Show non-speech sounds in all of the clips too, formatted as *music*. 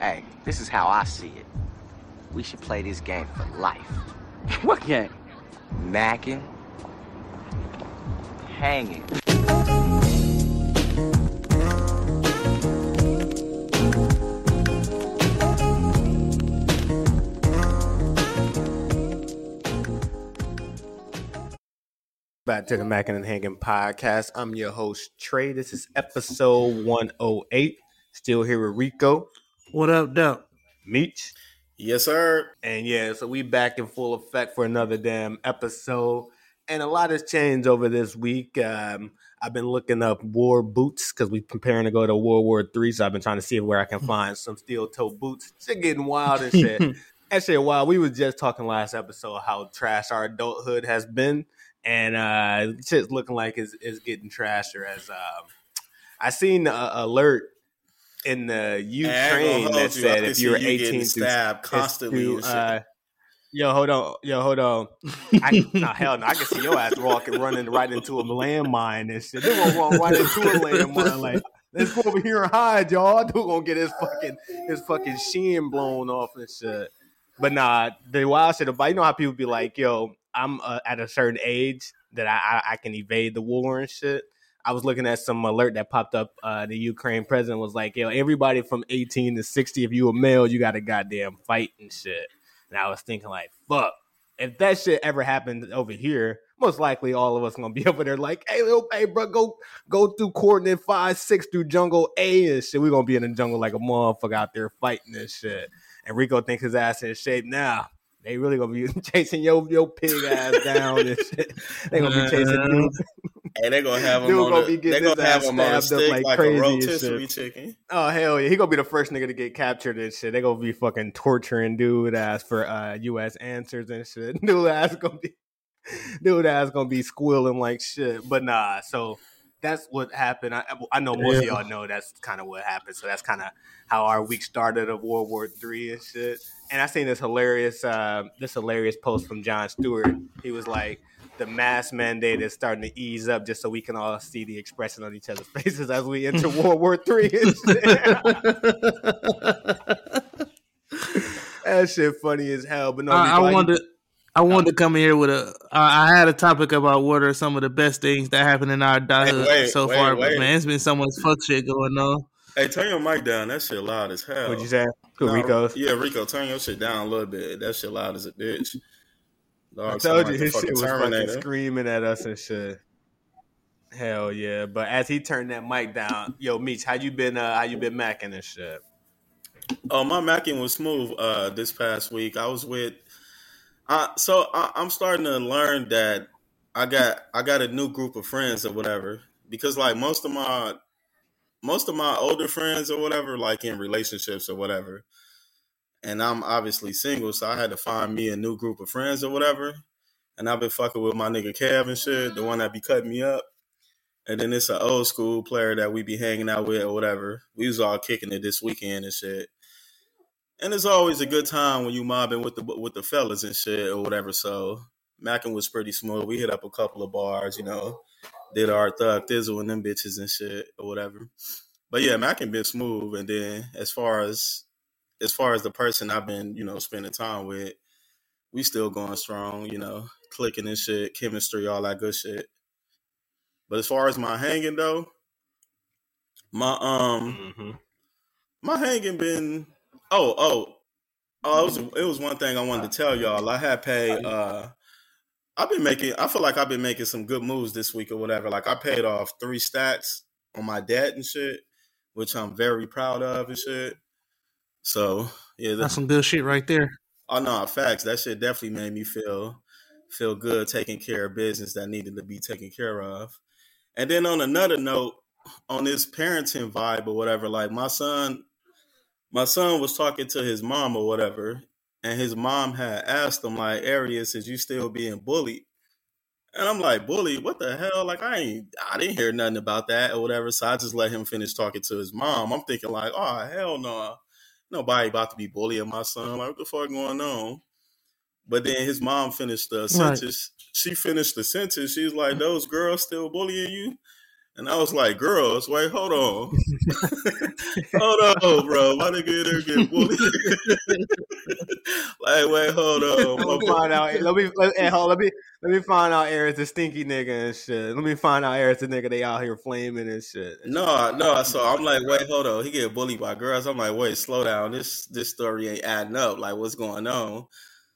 Hey, this is how I see it. We should play this game for life. *laughs* what game? Macking, hanging. Back to the Mackin and Hanging podcast. I'm your host, Trey. This is episode 108. Still here with Rico. What up, Doug? Meech. Yes, sir. And yeah, so we back in full effect for another damn episode. And a lot has changed over this week. Um, I've been looking up war boots because we're preparing to go to World War Three. So I've been trying to see where I can *laughs* find some steel toe boots. Shit getting wild and shit. *laughs* that shit wild. We was just talking last episode how trash our adulthood has been. And uh shit's looking like it's, it's getting trasher as um I seen an alert in the Ukraine that said if you're 18 stabbed constantly, to, uh, yo, hold on, yo, hold on. I, no, hell no, I can see your ass walking, running right into a landmine and shit. They're gonna walk right into a landmine like. Let's go over here and hide, y'all. Dude gonna get his fucking his fucking shin blown off and shit. But nah, the wild shit about you know how people be like, yo, I'm uh, at a certain age that I, I, I can evade the war and shit. I was looking at some alert that popped up. Uh, the Ukraine president was like, "Yo, everybody from 18 to 60, if you a male, you got to goddamn fight and shit." And I was thinking, like, fuck, if that shit ever happened over here, most likely all of us gonna be *laughs* over there like, "Hey, little, hey, bro, go go through coordinate five six through jungle A and shit." We gonna be in the jungle like a motherfucker out there fighting this shit. And Rico thinks his ass in shape now. They really gonna be *laughs* chasing your your pig ass down and shit. They gonna be *laughs* chasing dudes. And they're gonna have him Dude on gonna a, be they getting gonna his have ass him on a stabbed up stick like like, crazy a and rotisserie shit. chicken. Oh hell yeah, he gonna be the first nigga to get captured and shit. They gonna be fucking torturing dude ass for uh U.S. answers and shit. *laughs* Dude ass gonna be dude ass gonna be squealing like shit. But nah, so that's what happened. I, I know most of y'all know that's kind of what happened. So that's kind of how our week started of World War Three and shit. And I seen this hilarious uh, this hilarious post from Jon Stewart. He was like. The mask mandate is starting to ease up just so we can all see the expression on each other's *laughs* faces as we enter *laughs* World War Three. and *laughs* that shit funny as hell. But no, I, I how wanted, I wanted to come in here with a. I I had a topic about what are some of the best things that happened in our adulthood wait, so wait, far. wait. But man, it's been so much fuck shit going on. Hey, turn your mic down. That shit loud as hell. What'd you say? Who Nah, Rico's? Yeah, Rico, turn your shit down a little bit. That shit loud as a bitch. Dog, I told you the his shit fucking was fucking screaming at us and shit. Hell yeah! But as he turned that mic down, yo, Meech, how you been? Uh, how you been macking and shit? Oh, my macking was smooth uh, this past week. I was with, uh, so I, I'm starting to learn that I got I got a new group of friends or whatever because like most of my most of my older friends or whatever like in relationships or whatever, and I'm obviously single, so I had to find me a new group of friends or whatever. And I've been fucking with my nigga Kev and shit, the one that be cutting me up. And then it's an old school player that we be hanging out with or whatever. We was all kicking it this weekend and shit. And it's always a good time when you mobbing with the with the fellas and shit or whatever. So Mackin was pretty smooth. We hit up a couple of bars, you know, did our thug thizzle and them bitches and shit or whatever. But yeah, Mackin been smooth. And then as far as as far as the person I've been, you know, spending time with, we still going strong, you know, clicking and shit, chemistry, all that good shit. But as far as my hanging though, my um Mm-hmm. my hanging been oh oh oh it was it was one thing I wanted to tell y'all. I had paid uh I've been making I feel like I've been making some good moves this week or whatever. Like I paid off three stacks on my debt and shit, which I'm very proud of and shit. So yeah, That's some good shit right there. Oh no, facts. That shit definitely made me feel feel good taking care of business that needed to be taken care of. And then on another note, on this parenting vibe or whatever, like my son my son was talking to his mom or whatever, and his mom had asked him, like, Arius, is you still being bullied? And I'm like, "Bully? What the hell? Like I ain't I didn't hear nothing about that or whatever. So I just let him finish talking to his mom. I'm thinking like, oh hell no. Nobody about to be bullying my son. Like, what the fuck going on? But then his mom finished the sentence. She finished the sentence. She's like, "Those girls still bullying you?" And I was like, girls, wait, hold on. *laughs* hold on, bro. My nigga in there get bullied. *laughs* like, wait, hold on. Let me find out. Let me let, hey, hold, let me let me find out Eric's a stinky nigga and shit. Let me find out Eric's a nigga they out here flaming and shit. No, no. So I'm like, wait, hold on. He get bullied by girls. I'm like, wait, slow down. This this story ain't adding up. Like, what's going on?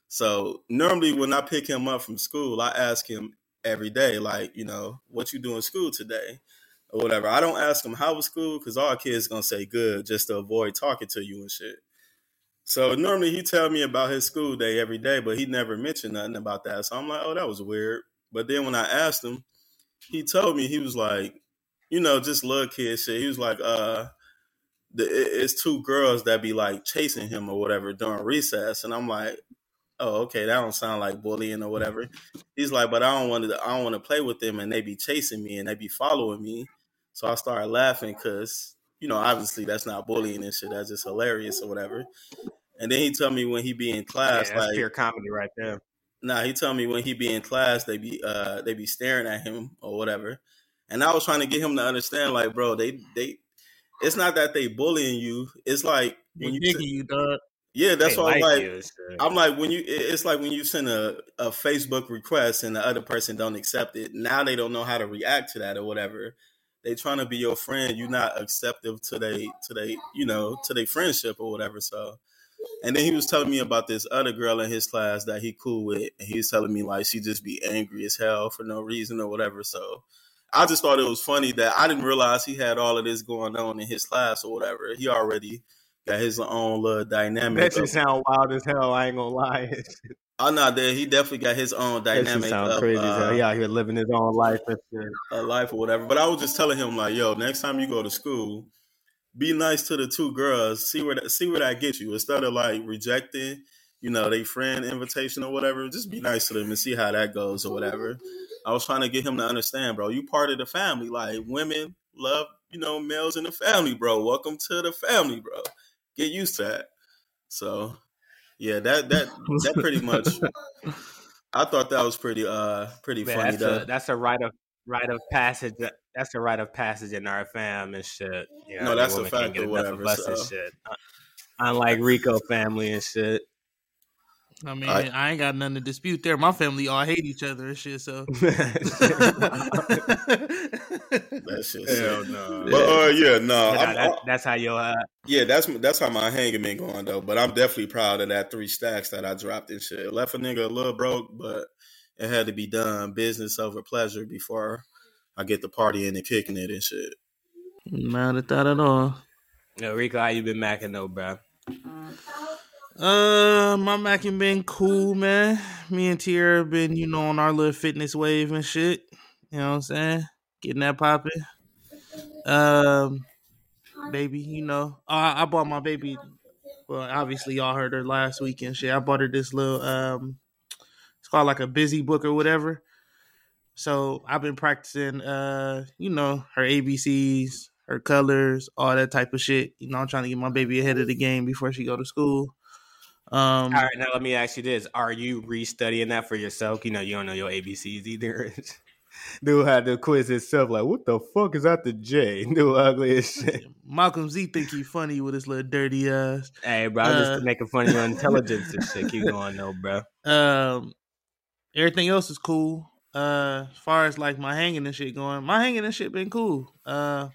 So normally when I pick him up from school, I ask him every day, like, you know, what you do in school today? Or whatever. I don't ask them how was school because all kids gonna say good just to avoid talking to you and shit. So normally he tell me about his school day every day, but he never mentioned nothing about that. So I'm like, oh, that was weird. But then when I asked him, he told me he was like, you know, just little kid shit. He was like, uh, the, it's two girls that be like chasing him or whatever during recess, and I'm like, oh, okay, that don't sound like bullying or whatever. He's like, but I don't want to, I don't want to play with them, and they be chasing me and they be following me. So I started laughing because, you know, obviously that's not bullying and shit. That's just hilarious or whatever. And then he told me when he be in class, Yeah, that's like pure comedy right there. Nah, he told me when he be in class, they be uh they be staring at him or whatever. And I was trying to get him to understand, like, bro, they they it's not that they bullying you. It's like when you you, dog. yeah, that's why I'm like you. I'm like when you it's like when you send a, a Facebook request and the other person don't accept it. Now they don't know how to react to that or whatever. They trying to be your friend. You're not acceptive to they to they you know to their friendship or whatever. So, and then he was telling me about this other girl in his class that he cool with, and he was telling me like she just be angry as hell for no reason or whatever. So. I just thought it was funny that I didn't realize he had all of this going on in his class or whatever. He already got his own little dynamic. That shit of- sound wild as hell. I ain't gonna lie. *laughs* Oh no, there he definitely got his own dynamic sound of crazy uh, He out here living his own life and shit. uh, life or whatever. But I was just telling him like, yo, next time you go to school, be nice to the two girls. See where that, see where that gets you. Instead of like rejecting, you know, they friend invitation or whatever, just be nice to them and see how that goes or whatever. I was trying to get him to understand, bro. You part of the family. Like women love, you know, males in the family, bro. Welcome to the family, bro. Get used to that. So, yeah, that that that pretty much. *laughs* I thought that was pretty uh pretty Man, funny that's though. a that's a rite of rite of passage. That's a rite of passage in our fam and shit. You No, that's a women fact or enough of whatever, us and so. shit. Unlike Rico family and shit. I mean, I- I, ain't got nothing to dispute there. My family all hate each other and shit. So *laughs* *laughs* *laughs* That shit. Hell sick. no. But uh, yeah, no, But nah, that, that's how your uh, yeah, that's that's how my hanging been going though. But I'm definitely proud of that three stacks that I dropped and shit. Left a nigga a little broke, but it had to be done. Business over pleasure before I get the party in and kicking it and shit. not at that at all. yo, Rico, how you been macking though, bro? Uh, my macking been cool, man. Me and Tierra been, you know, on our little fitness wave and shit. You know what I'm saying? Getting that popping. Um, baby, you know, I, I bought my baby. Well, obviously y'all heard her last weekend. shit. I bought her this little um, it's called like a busy book or whatever. So I've been practicing, uh, you know, her ABCs, her colors, all that type of shit. You know, I'm trying to get my baby ahead of the game before she go to school. Um, All right, now let me ask you this: Are you restudying that for yourself? You know, you don't know your ABCs either. *laughs* *laughs* Dude had to quiz himself, like, what the fuck is that the J? *laughs* Dude, ugly as shit. Malcolm Z think he funny with his little dirty ass. Hey, bro, I'm Uh, just making fun of your *laughs* intelligence and shit. Keep going, though, bro. Um, everything else is cool. Uh, as far as like my hanging and shit going, my hanging and shit been cool. Uh,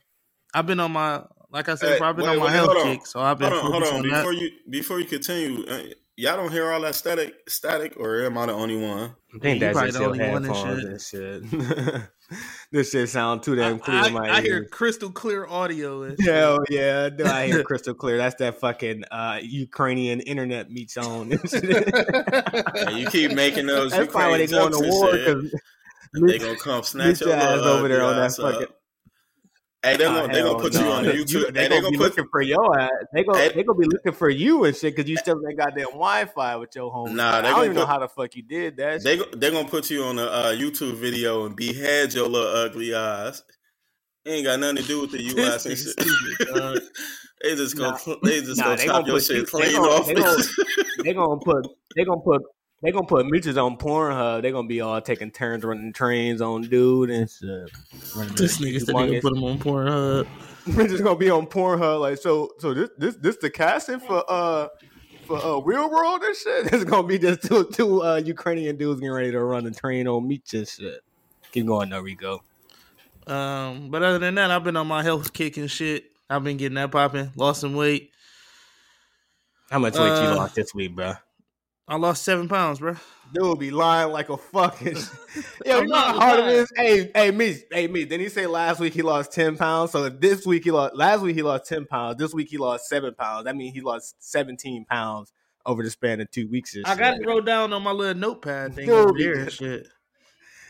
I've been on my like I said, Hey, before, I've been wait, on my wait, health on. kick, so I've been Hold on, hold focused on. on that. Before you before you continue, uh, y'all don't hear all that static static, or am I the only one? I think Yeah, that's probably just the your only one and headphones and shit. *laughs* this shit sound too damn clear in my I- I hear crystal clear audio. And *laughs* shit. Hell yeah, do I hear *laughs* crystal clear? That's that fucking uh, Ukrainian internet meets on. and. Yeah, you keep making those. That's probably why they Ukraine going to jokes and war shit. because They gonna come snatch your your ass over there on that ass up. Hey, they're gonna they gonna put you no. on *laughs* You- YouTube. they hey, gonna be put looking for your ass. They gonna Hey- they gonna be looking for you and shit because you still ain't got that Wi-Fi with your home. Nah, I they don't gonna even know how the fuck you did that. they shit. they gonna put you on a uh, YouTube video and behead your little ugly eyes. Ain't got nothing to do with the *laughs* U.S. and shit. stupid, *laughs* they just gonna Nah. they just Nah, gonna chop your shit you- they clean gonna- off. they gonna- they gonna put they gonna put They gonna put Mitches on Pornhub. They gonna be all taking turns running trains on dude and shit. This nigga said they gonna put him on Pornhub. Mitch gonna be on Pornhub. Like, so, so this, this, this the casting for uh for uh real world and shit. *laughs* It's gonna be just two two uh Ukrainian dudes getting ready to run a train on Mitch and shit. Keep going, though, Rico. Um, but other than that, I've been on my health kick and shit. I've been getting that popping. Lost some weight. How much weight you Uh, lost this week, bro? I lost seven pounds, bro. Dude be lying like a fucking. *laughs* Yo, you know how not hard it is. Hey, hey, me, hey, me. Didn't he say last week he lost ten pounds? So this week he lost. Last week he lost ten pounds. This week he lost seven pounds. That means he lost seventeen pounds over the span of two weeks. I got shit. it wrote down on my little notepad thing Dude, over there and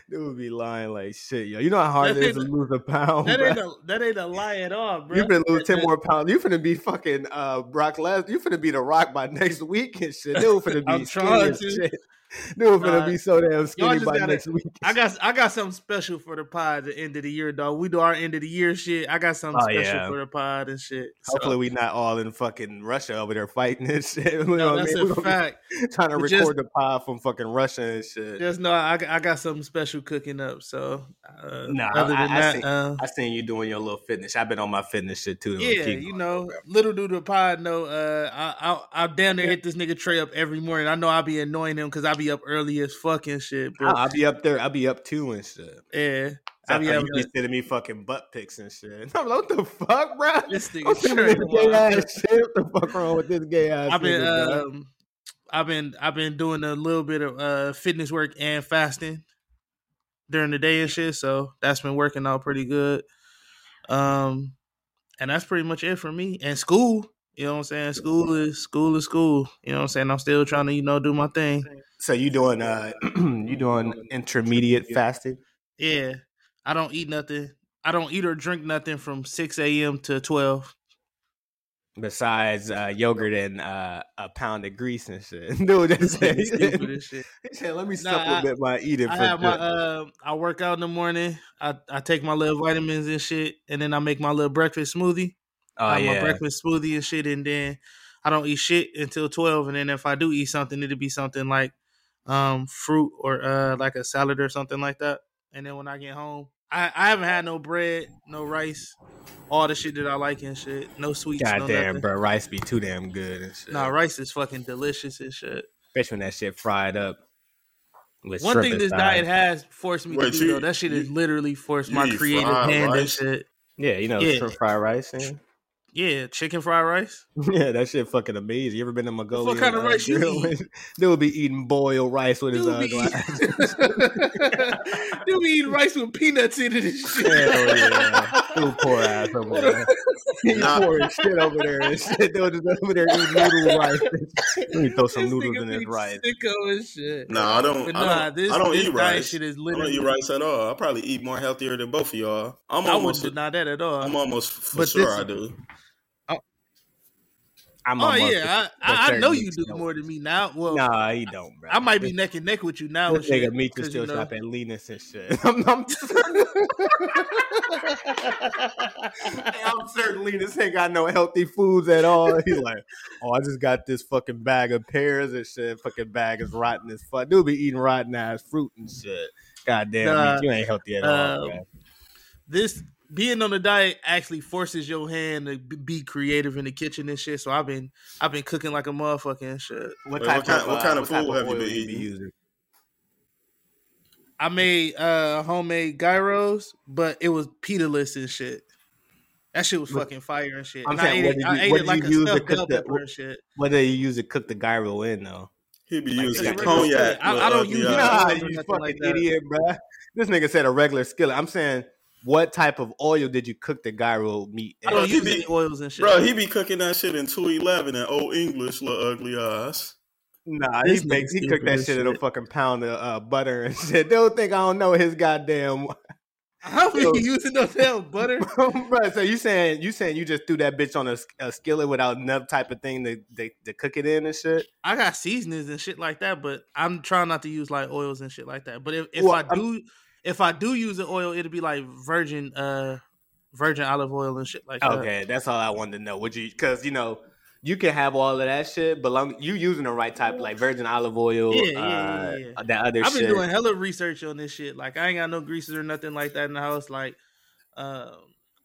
shit. would be lying like shit, yo. You know how hard That it is to *laughs* lose a pound. That bro? ain't a that ain't a lie at all, bro. You finna lose That- ten more pounds. You finna be fucking uh Brock Lesnar. You finna be the Rock by *laughs* next week and shit. Dude finna be I'm trying to. Shit. *laughs* Dude finna Nah, be so damn skinny by gotta- next week. I got I got something special for the pod at the end of the year, dog. We do our end of the year shit. I got something Oh, special yeah. for the pod and shit. So, Hopefully we not all in fucking Russia over there fighting this *laughs* shit. You know no, what I that's mean? We a gonna fact. *laughs* Trying to But record just- the pod from fucking Russia and shit. Just know I, I got something special cooking up. So uh, Nah, other than I that, see- uh, I seen you doing your little fitness. I've been on my fitness shit too. yeah, you going. know, little do the pod know. Uh, I I I'll damn near hit this nigga Trey up every morning. I know I'll be annoying him because I'll be up early as fucking shit. bro. I'll be up there. I'll be up too and shit. yeah, I I'll be you be sending me fucking butt pics and shit. *laughs* I'm like, what the fuck, bro? this nigga sending Trey. this gay ass shit. What the fuck wrong with this gay ass? I've been nigga, um, I've been I've been doing a little bit of uh fitness work and fasting during the day and shit. So that's been working out pretty good. Um, and that's pretty much it for me. And school, you know what I'm saying? School is school is school. You know what I'm saying? I'm still trying to you know do my thing. So you doing uh *clears throat* you doing intermediate fasting? Yeah, I don't eat nothing. I don't eat or drink nothing from 6 a.m. to 12. Besides uh, yogurt and uh, a pound of grease and shit. *laughs* Dude, *laughs* that's Stupid as shit. *laughs* He said, "Let me Nah, I- supplement my eating." I for have my uh, I work out in the morning. I, I take my little vitamins and shit, and then I make my little breakfast smoothie. Oh I have my breakfast smoothie and shit, and then I don't eat shit until twelve. And then if I do eat something, it'll be something like um fruit or uh like a salad or something like that. And then when I get home, I, I haven't had no bread, no rice, all the shit that I like and shit. No sweets, no goddamn, nothing. bro, rice be too damn good and shit. Nah, rice is fucking delicious and shit. especially when that shit fried up. With One thing this diet has forced me Wait, to do you- though, that shit has literally forced you my eat creative fried hand and shit. yeah, you know, Yeah. shrimp fried rice. And, Yeah, chicken fried rice. *laughs* yeah, that shit fucking amazing. You ever been to Mongolian? kind of uh, rice you eat? *laughs* They would be eating boiled rice with his Dude uh, be, glass. Dude *laughs* be eating rice with peanuts in it and shit. Hell yeah. Dude, poor ass over there. *laughs* He Nah. pouring shit over there and shit. They were just over there eating noodle rice. *laughs* Let me throw some This noodles nigga in this rice. Sicko and shit. No, I don't. But I nah, don't, this, I don't this eat rice. shit is I don't literally. eat rice at all. I probably eat more healthier than both of y'all. I'm I almost. wouldn't deny that at all. I'm almost for But sure this- I do. I'm oh yeah, I, I, know you do more than me now. Well, Nah, he don't, bro. I might be neck and neck with you now. This nigga shit, meat still you know, shop at and shit. *laughs* I'm, I'm, *laughs* I'm certain Linus ain't got no healthy foods at all. He's like, oh, I just got this fucking bag of pears and shit. Fucking bag is rotten as fuck. Dude be eating rotten ass fruit and shit. God damn, you ain't healthy at all, um, man. this being on the diet actually forces your hand to be creative in the kitchen and shit. So I've been I've been cooking like a motherfucking shit. What Wait, what kind- what kind of type food have you oil been be eating? using? I made uh homemade gyros, but it was pita-less and shit. That shit was fucking fire and shit. I'm And saying, I ate it, did I ate it like a use to stuffed cook bell the- pepper and shit. What do you use to cook the gyro in though? he'd be Like, using a cognac. I- I don't use ass. it. Nah, you nothing fucking like that. idiot, bruh. This nigga said a regular skillet. I'm saying, what type of oil did you cook the gyro meat? I in? don't use be- any oils and shit. Bro, he be cooking that shit in 211 and old English, little ugly ass. Nah, This he makes he cooked that stupid shit in a fucking pound of uh, butter and *laughs* shit. They don't think I don't know his goddamn. *laughs* How are Yo. you using no damn butter? *laughs* bro? so you saying you saying you just threw that bitch on a, a skillet without enough type of thing to, to to cook it in and shit? I got seasonings and shit like that, but I'm trying not to use like oils and shit like that. But if, if Well, I do if I do use an oil, it'll be like virgin uh virgin olive oil and shit like that. Okay, that's all I wanted to know. Would you? Because you know, you can have all of that shit, but long you using the right type, like virgin olive oil, Yeah, yeah, uh, yeah, yeah. that other I've been shit. doing hella research on this shit. Like I ain't got no greases or nothing like that in the house. Like, um,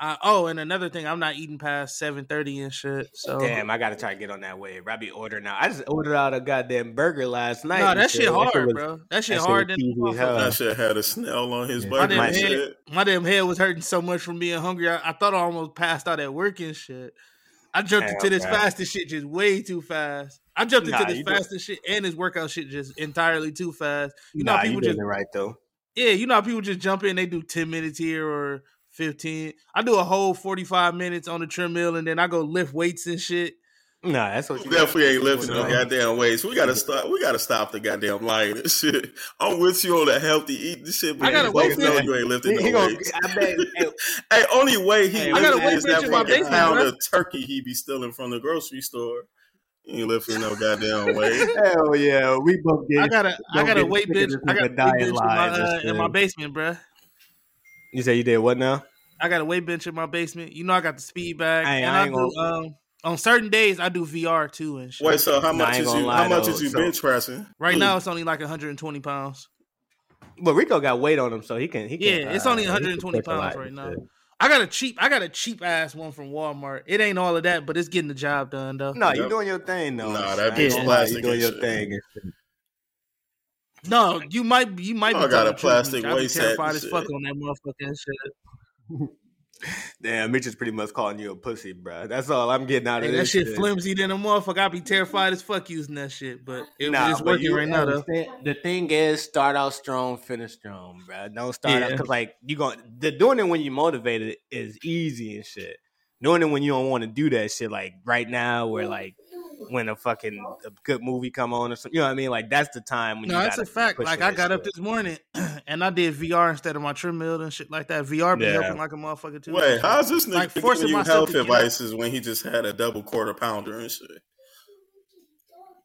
I, oh, and another thing, I'm not eating past seven thirty and shit. So Damn, I gotta try to get on that wave. I be ordering out. I just ordered out a goddamn burger last night. no, that shit hard, was- bro. That shit that shit hard. was than cheesy as motherfucker. hell. That shit had a snail on his Yeah. My damn head, shit. my damn head was hurting so much from being hungry. I, I thought I almost passed out at work and shit. I jumped Damn, into this bro. fasting shit just way too fast. I jumped into this you do- fasting shit and this workout shit just entirely too fast. You know, Nah, how you people doing just it right though. yeah, you know how people just jump in, they do 10 minutes here or 15. I do a whole 45 minutes on the treadmill and then I go lift weights and shit. Nah, that's what you definitely ain't lifting no Right. goddamn weights. We gotta stop. We gotta stop the goddamn lying and shit. I'm with you on the healthy eating shit, but I gotta you wait both know for- you ain't lifting He, he no gonna, weights. I bet. *laughs* hey, Hey, only way he Hey, I gotta lifting wait is that it fucking basement, pound bro. of turkey he be stealing from the grocery store. He ain't lifting no goddamn *laughs* weight. hell yeah, we both get. I got a I don't got a get weight sick of bench. this I got a nigga weight diet bench in my, uh, in my basement, bruh. You say you did what now? I got a weight bench in my basement. You know I got the speed bag. Hey, and I I, ain't do gonna- um on certain days I do VR too and shit. Wait, so how much is you? lie, How much though, is you so- bench pressing? right now it's only like 120 pounds. But Rico got weight on him, so he can. He can Yeah, it's uh, only 120 push a lot pounds right now. shit. I got a cheap I got a cheap ass one from Walmart. It ain't all of that, but it's getting the job done though. No, you Yep. doing your thing though. Nah, I that ain't bitch gonna plastic You doing your shit. thing. And shit. No, you might you might be I got a the truth, plastic Mitch. I be waist hat terrified as fuck on that motherfucker and shit. *laughs* Damn, Mitch is pretty much calling you a pussy, bro. That's all I'm getting out Hey, of that this. shit flimsy than a motherfucker. I'd be terrified as fuck using that shit, but it, Nah, it's but working you right now though. The thing is, start out strong, finish strong, bro. Don't start out because like you going the doing it when you're motivated is easy and shit. Doing it when you don't want to do that shit, like right now, where like when a fucking a good movie come on or something, you know what I mean? Like that's the time when No, you that's a gotta fact. push Like I got up this morning *clears throat* and I did VR instead of my treadmill and shit like that. VR been Yeah. helping like a motherfucker too. Wait, how's this nigga Like, forcing giving you health to get advices when he just had a double quarter pounder and shit?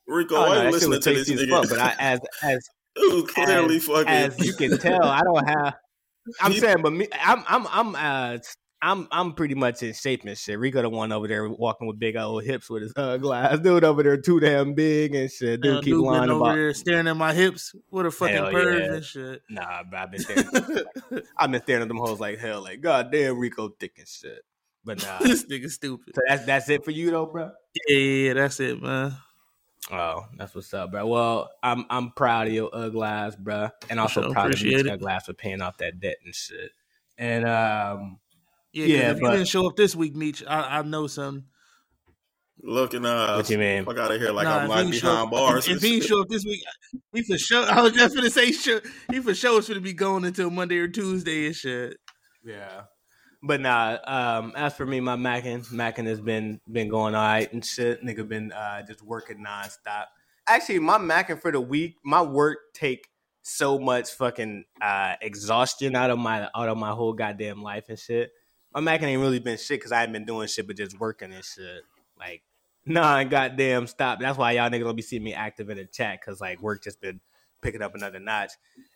Rico, Oh, why no, you that listening to this nigga? fuck. But I, as as *laughs* Dude, clearly as, fucking. as you can tell, I don't have. *laughs* I'm He- saying, but me, I'm I'm I'm uh I'm I'm pretty much in shape and shit. Rico the one over there walking with big old hips with his uh, glass. Dude over there too damn big and shit. Dude keep dude lying over about. there staring at my hips. with a fucking perv yeah. and shit. Nah, bro, I've been staring. *laughs* I've been staring at them hoes like hell. Like goddamn, Rico thick and shit. But nah. *laughs* this nigga stupid. so that's that's it for you though, bro. Yeah, that's it, man. Oh, that's what's up, bro. Well, I'm I'm proud of your Ugg Glass, bro, and also sure, proud of appreciate you it. Ugg Glass for paying off that debt and shit. And um, Yeah, 'cause Yeah, if but- you didn't show up this week, Meech, I, I know something. looking uh what you mean? fuck out of here like Nah, I'm if like he ain't show- behind bars. If, and he ain't show up this week, he for sure. I was just gonna say, sure, he for sure is gonna be going until Monday or Tuesday and shit. Yeah. But nah, um, as for me, my Mackin, Mackin has been been going all right and shit. Nigga been uh just working nonstop. Actually, my Mackin for the week, my work take so much fucking uh exhaustion out of my out of my whole goddamn life and shit. My Mac ain't really been shit because I ain't been doing shit but just working and shit. Like, nah, goddamn stop. That's why y'all niggas don't be seeing me active in the chat because like work just been picking up another notch.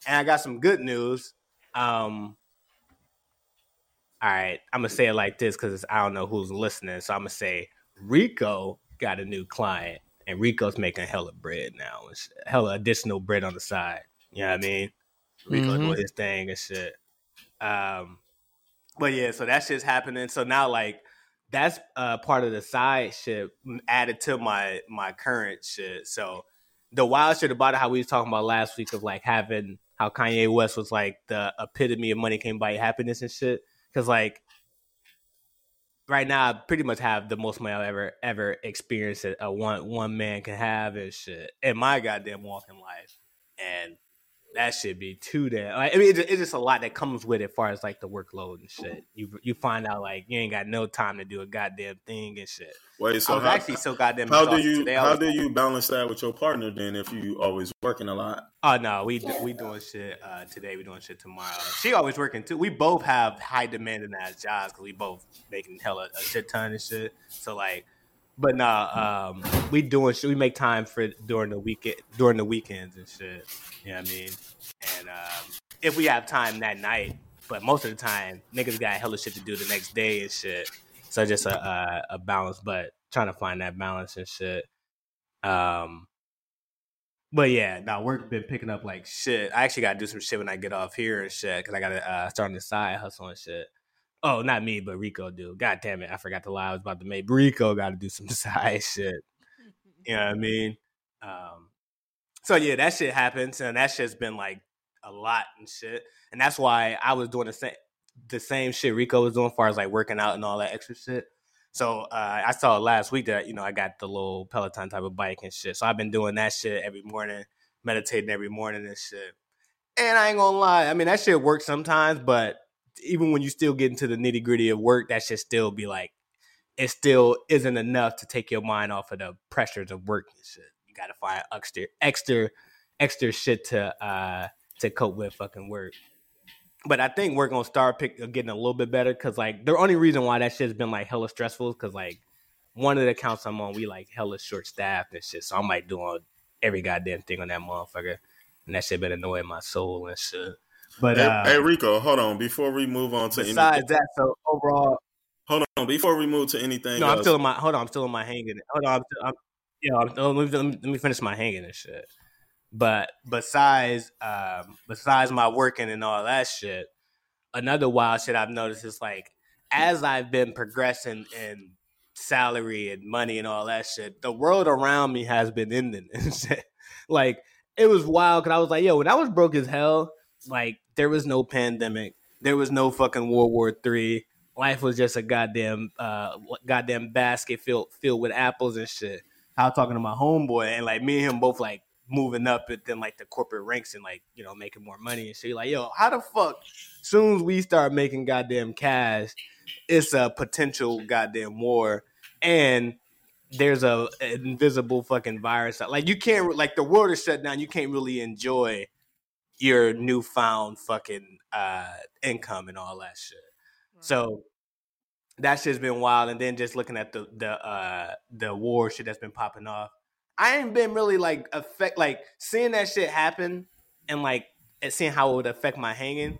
And I got some good news. Um all right, I'm gonna say it like this because I don't know who's listening. So I'm gonna say Rico got a new client, and Rico's making hella bread now, and shit. hella additional bread on the side. You know what I mean? Rico Mhm. doing his thing and shit. Um, but yeah, so that shit's happening. So now, like, that's uh, part of the side shit added to my my current shit. So the wild shit about it, how we was talking about last week of like having how Kanye West was like the epitome of money can buy happiness and shit. Cause like right now, I pretty much have the most money I've ever ever experienced that a one one man can have and shit in my goddamn walking life, and that should be too damn. Like, I mean, it's, it's just a lot that comes with it, as far as like the workload and shit. You you find out like you ain't got no time to do a goddamn thing and shit. Wait, I so was how, actually so goddamn. how do you today. How do you balance that with your partner then if you always working a lot? Oh no, we we doing shit uh, today. We doing shit tomorrow. She always working too. We both have high demanding ass jobs because we both making hella a shit ton of shit. So like, but nah, um, we doing shit. We make time for it during the weekend, during the weekends and shit. You know what I mean? And um, if we have time that night, but most of the time, niggas got hella shit to do the next day and shit. So just a a, a balance. But trying to find that balance and shit. Um, but yeah, now work been picking up like shit. I actually got to do some shit when I get off here and shit because I got to uh, start on the side hustle and shit. Oh, not me, but Rico do. God damn it, I forgot to lie. I was about to make Rico got to do some *laughs* side shit. You know what I mean? Um, so yeah, that shit happens, and that shit's been like a lot and shit, and that's why I was doing the same the same shit Rico was doing, as far as like working out and all that extra shit. So uh, I saw last week that you know I got the little Peloton type of bike and shit. So I've been doing that shit every morning, meditating every morning and shit. And I ain't gonna lie, I mean that shit works sometimes, but even when you still get into the nitty gritty of work, that should still be like it still isn't enough to take your mind off of the pressures of work and shit. You gotta find extra extra extra shit to uh to cope with fucking work but I think we're gonna start pick, getting a little bit better because like the only reason why that shit's been like hella stressful is because like one of the accounts I'm on, we like hella short staffed and shit. So I'm like doing every goddamn thing on that motherfucker, and that shit been annoying my soul and shit. But hey, uh, hey Rico, hold on before we move on to besides anything. that, so overall, Hold on before we move to anything. no, I'm still in my hold on, I'm still in my hanging. Hold on, I'm, still, I'm yeah, I'm, let, me, let me- let me finish my hanging and shit. But besides, um, besides my working and all that shit, another wild shit I've noticed is like as I've been progressing in salary and money and all that shit, the world around me has been ending and *laughs* shit. Like it was wild because I was like, yo, when I was broke as hell, like there was no pandemic, there was no fucking World War Three. Life was just a goddamn, uh, goddamn basket filled filled with apples and shit. I was talking to my homeboy, and like me and him both like moving up within like the corporate ranks and like you know making more money and shit. Like, yo, how the fuck? Soon as we start making goddamn cash, it's a potential goddamn war, and there's a invisible fucking virus. Like you can't like the world is shut down. You can't really enjoy your newfound fucking uh income and all that shit. So that shit's been wild. And then just looking at the the uh the war shit that's been popping off. I ain't been really like affect like seeing that shit happen and like and seeing how it would affect my hanging.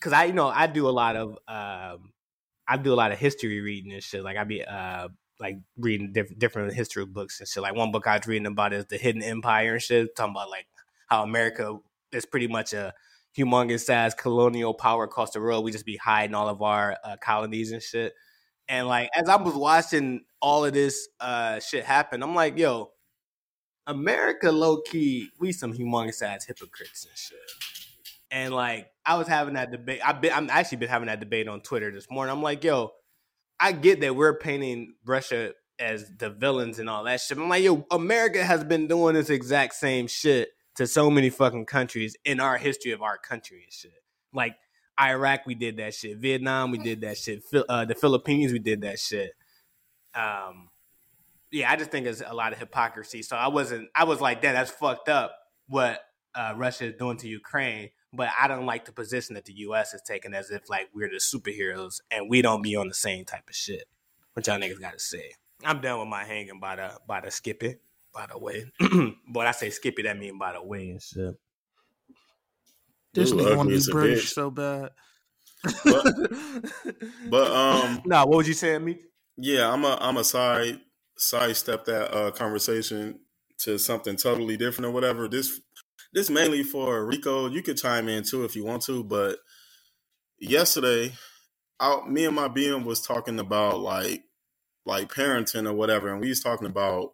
Cause I you know I do a lot of um I do a lot of history reading and shit. Like I be uh like reading different different history books and shit. Like one book I was reading about is the Hidden Empire and shit, talking about like how America is pretty much a humongous size colonial power across the world. We just be hiding all of our uh, colonies and shit. And like as I was watching all of this uh shit happen, I'm like, yo, America low key, we some humongous ass hypocrites and shit. And like I was having that debate. I've been I'm actually been having that debate on Twitter this morning. I'm like, yo, I get that we're painting Russia as the villains and all that shit. I'm like, yo, America has been doing this exact same shit to so many fucking countries in our history of our country and shit. Like Iraq, we did that shit. Vietnam, we did that shit. Uh, the Philippines, we did that shit. Um, yeah, I just think it's a lot of hypocrisy. So I wasn't. I was like, damn, that's fucked up. What uh, Russia is doing to Ukraine. But I don't like the position that the U.S. is taking as if like we're the superheroes and we don't be on the same type of shit. What y'all niggas got to say? I'm done with my hanging by the by the Skippy. By the way, *clears throat* but I say Skippy, that mean by the way and shit. This Dude, nigga want to be a British bitch. so bad. But- *laughs* But um, Nah, what was you saying, me? yeah, I'm a I'm a side sidestep that uh conversation to something totally different or whatever. This this mainly for Rico. You could chime in too if you want to, but yesterday, out me and my BM was talking about like like parenting or whatever, and we was talking about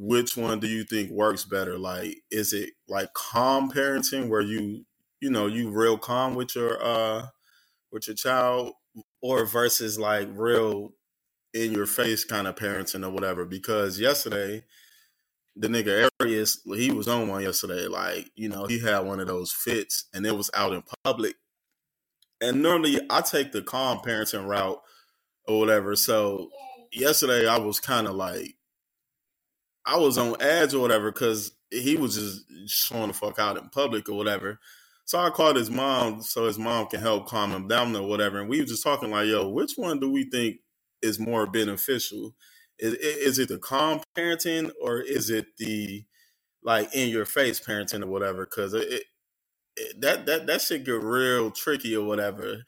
which one do you think works better? Like, is it like calm parenting where you you know you real calm with your uh with your child, or versus like real in your face kind of parenting or whatever? Because yesterday the nigga Arius, he was on one yesterday. Like, you know, he had one of those fits and it was out in public. And normally I take the calm parenting route or whatever. So yesterday I was kind of like, I was on ads or whatever because he was just showing the fuck out in public or whatever. So I called his mom so his mom can help calm him down or whatever. And we were just talking like, yo, which one do we think is more beneficial? Is, is it the calm parenting or is it the like in your face parenting or whatever? Because it, it, that that that shit get real tricky or whatever,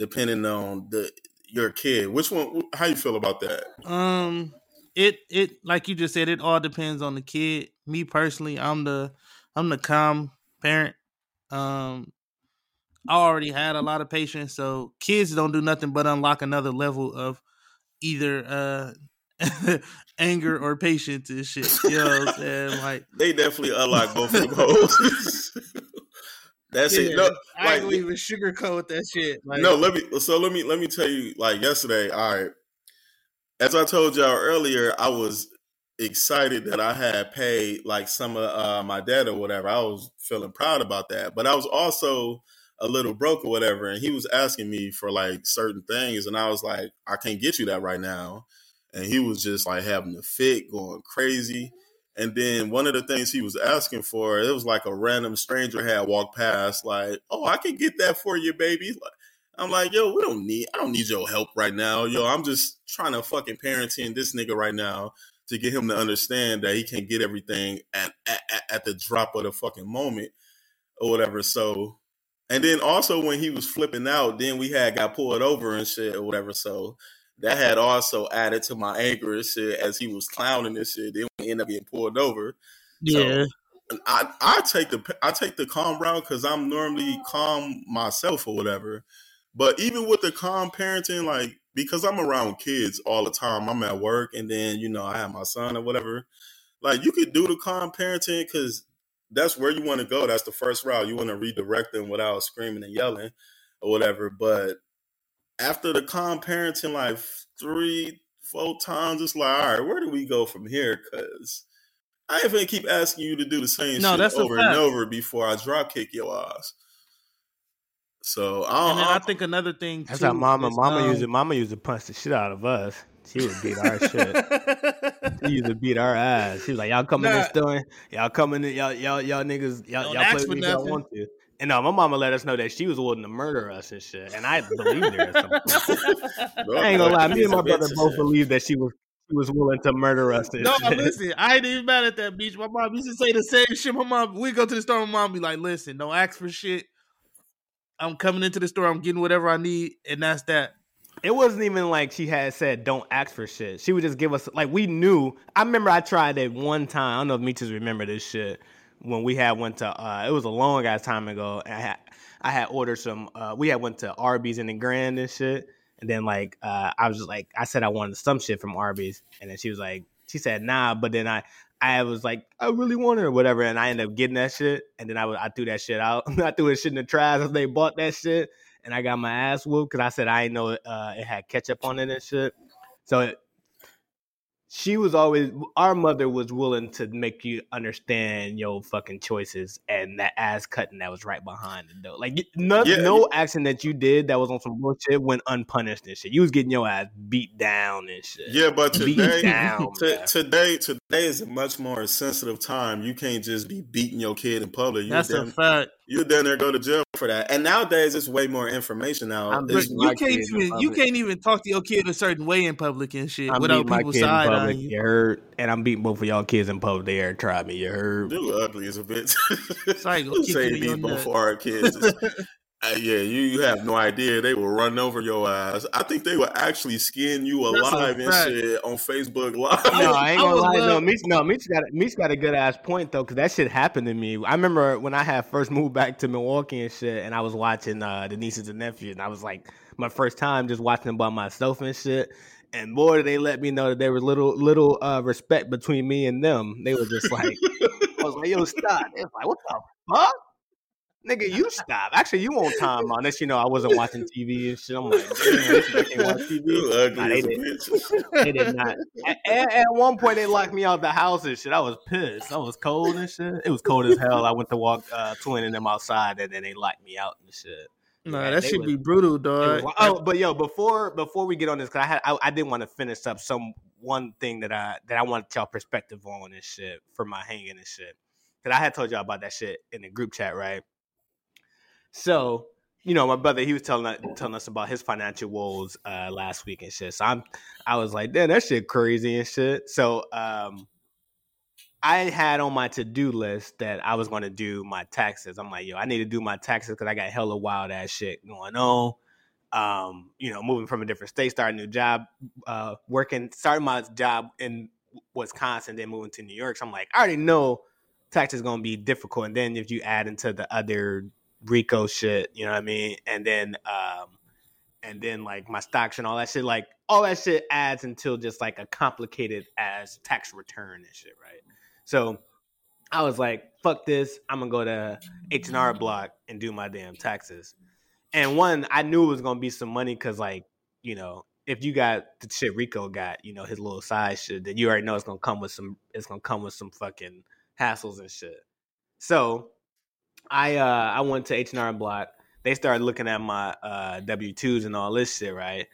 depending on the your kid. Which one? How you feel about that? Um, it it like you just said, it all depends on the kid. Me personally, I'm the I'm the calm parent. Um, I already had a lot of patience, so kids don't do nothing but unlock another level of either uh *laughs* anger or patience and shit. You know what I'm saying? *laughs* Like they definitely unlock both of those. *laughs* That's yeah, it. No, I like, gonna even sugarcoat that shit. Like, no, let me. So let me let me tell you. Like yesterday, all right. As I told y'all earlier, I was excited that I had paid like some of uh, my debt or whatever. I was feeling proud about that, but I was also a little broke or whatever. And he was asking me for like certain things, and I was like, I can't get you that right now. And he was just like having a fit, going crazy. And then one of the things he was asking for, it was like a random stranger had walked past, like, "Oh, I can get that for you, baby." I'm like, "Yo, we don't need, I don't need your help right now, yo. I'm just trying to fucking parenting this nigga right now to get him to understand that he can't get everything at at, at the drop of the fucking moment or whatever." So, and then also when he was flipping out, then we had got pulled over and shit or whatever. So that had also added to my anger and shit as he was clowning this shit. Then we ended up getting pulled over. yeah, So I I take the I take the calm route because I'm normally calm myself or whatever. But even with the calm parenting, like because I'm around kids all the time, I'm at work and then you know I have my son or whatever. Like you could do the calm parenting because that's where you want to go. That's the first route. You want to redirect them without screaming and yelling or whatever. But after the calm parenting, like three, four times, it's like, all right, where do we go from here? Because I ain't gonna keep asking you to do the same No, shit over and over before I drop kick your ass. So I and don't. then I think another thing That's too how mama, is, mama um, used to, mama used to punch the shit out of us. She would beat our shit. *laughs* She used to beat our ass. She was like, "Y'all come in Nah. this store, y'all come in, y'all, y'all, y'all niggas, y'all, Don't y'all play with me if y'all want to." And no, my mama let us know that she was willing to murder us and shit, and I believed her. At some point. *laughs* Bro, I ain't gonna lie, me and my brother both shit. believed that she was she was willing to murder us. And No, shit. *laughs* listen, I ain't even mad at that beach. My mom used to say the same shit. My mom, we go to the store, my mom be like, listen, don't ask for shit. I'm coming into the store, I'm getting whatever I need, and that's that. It wasn't even like she had said, "Don't ask for shit." She would just give us like we knew. I remember I tried it one time. I don't know if Meechers remember this shit when we had went to. Uh, it was a long ass time ago. And I had I had ordered some. Uh, we had went to Arby's in the Grand and shit. And then like uh, I was just like I said I wanted some shit from Arby's, and then she was like she said nah, but then I. I was like, I really want it or whatever, and I ended up getting that shit, and then I, was- I threw that shit out. *laughs* I threw that shit in the trash as they bought that shit, and I got my ass whooped because I said I didn't know uh, it had ketchup on it and shit. So it, she was always our mother was willing to make you understand your fucking choices and that ass cutting that was right behind it though. Like no, Yeah, no action that you did that was on some bullshit went unpunished and shit. You was getting your ass beat down and shit. Yeah, but beat today, *laughs* down. t- today, today is a much more sensitive time. You can't just be beating your kid in public. You That's a damn, fact. You down there go to jail for that. And nowadays, it's way more information now. It's- You can't even you can't even talk to your kid a certain way in public and shit I'm without people side public. on you. You heard, and I'm beating both of y'all kids in public. They tried me. You heard. You ugly as a bitch. *laughs* *laughs* like, go You kick say you in your beat both of our kids. *laughs* Uh, yeah, you, you have no idea. They will run over your ass. I think they will actually skin you That's alive and shit on Facebook *laughs* Live. No, I ain't gonna would lie. No, love- Meech, no, Meech got Meech got a good ass point though, because that shit happened to me. I remember when I had first moved back to Milwaukee and shit, and I was watching uh, the nieces and nephews, and I was like, my first time just watching them by myself and shit. And boy, did they let me know that there was little little uh, respect between me and them. They were just like, I was like, yo, stop. They was like, what the fuck? Nigga, you stop. Actually, you won't time unless. You know, I wasn't watching TV and shit. I'm like, damn, this nigga can't watch TV. *laughs* You ugly Nah, they didn't. *laughs* They did not. At, at- one point, they locked me out the house and shit. I was pissed. I was cold and shit. It was cold as hell. I went to walk uh, Twin and them outside, and then they locked me out and shit. Nah, that should was- be brutal, dog. was- oh, but yo, before before we get on this, cause I had I, I did want to finish up some one thing that I that I wanted y'all perspective on and shit for my hanging and shit. Cause I had told y'all about that shit in the group chat, right? So you know, my brother, he was telling telling us about his financial woes uh, last week and shit. So I'm, I was like, damn, that shit crazy and shit. So um, I had on my to do list that I was going to do my taxes. I'm like, yo, I need to do my taxes because I got hella wild ass shit going on. um, you know, moving from a different state, starting a new job, uh, working, starting my job in Wisconsin, then moving to New York. So I'm like, I already know taxes gonna be difficult, and then if you add into the other RICO shit, you know what I mean, and then um, and then like my stocks and all that shit, like all that shit adds until just like a complicated as tax return and shit, right? So I was like, fuck this, I'm gonna go to H and R Block and do my damn taxes. And one, I knew it was gonna be some money because like you know if you got the shit Rico got, you know his little side shit, then you already know it's gonna come with some, it's gonna come with some fucking hassles and shit. So I uh I went to H and R Block. They started looking at my uh W twos and all this shit, right?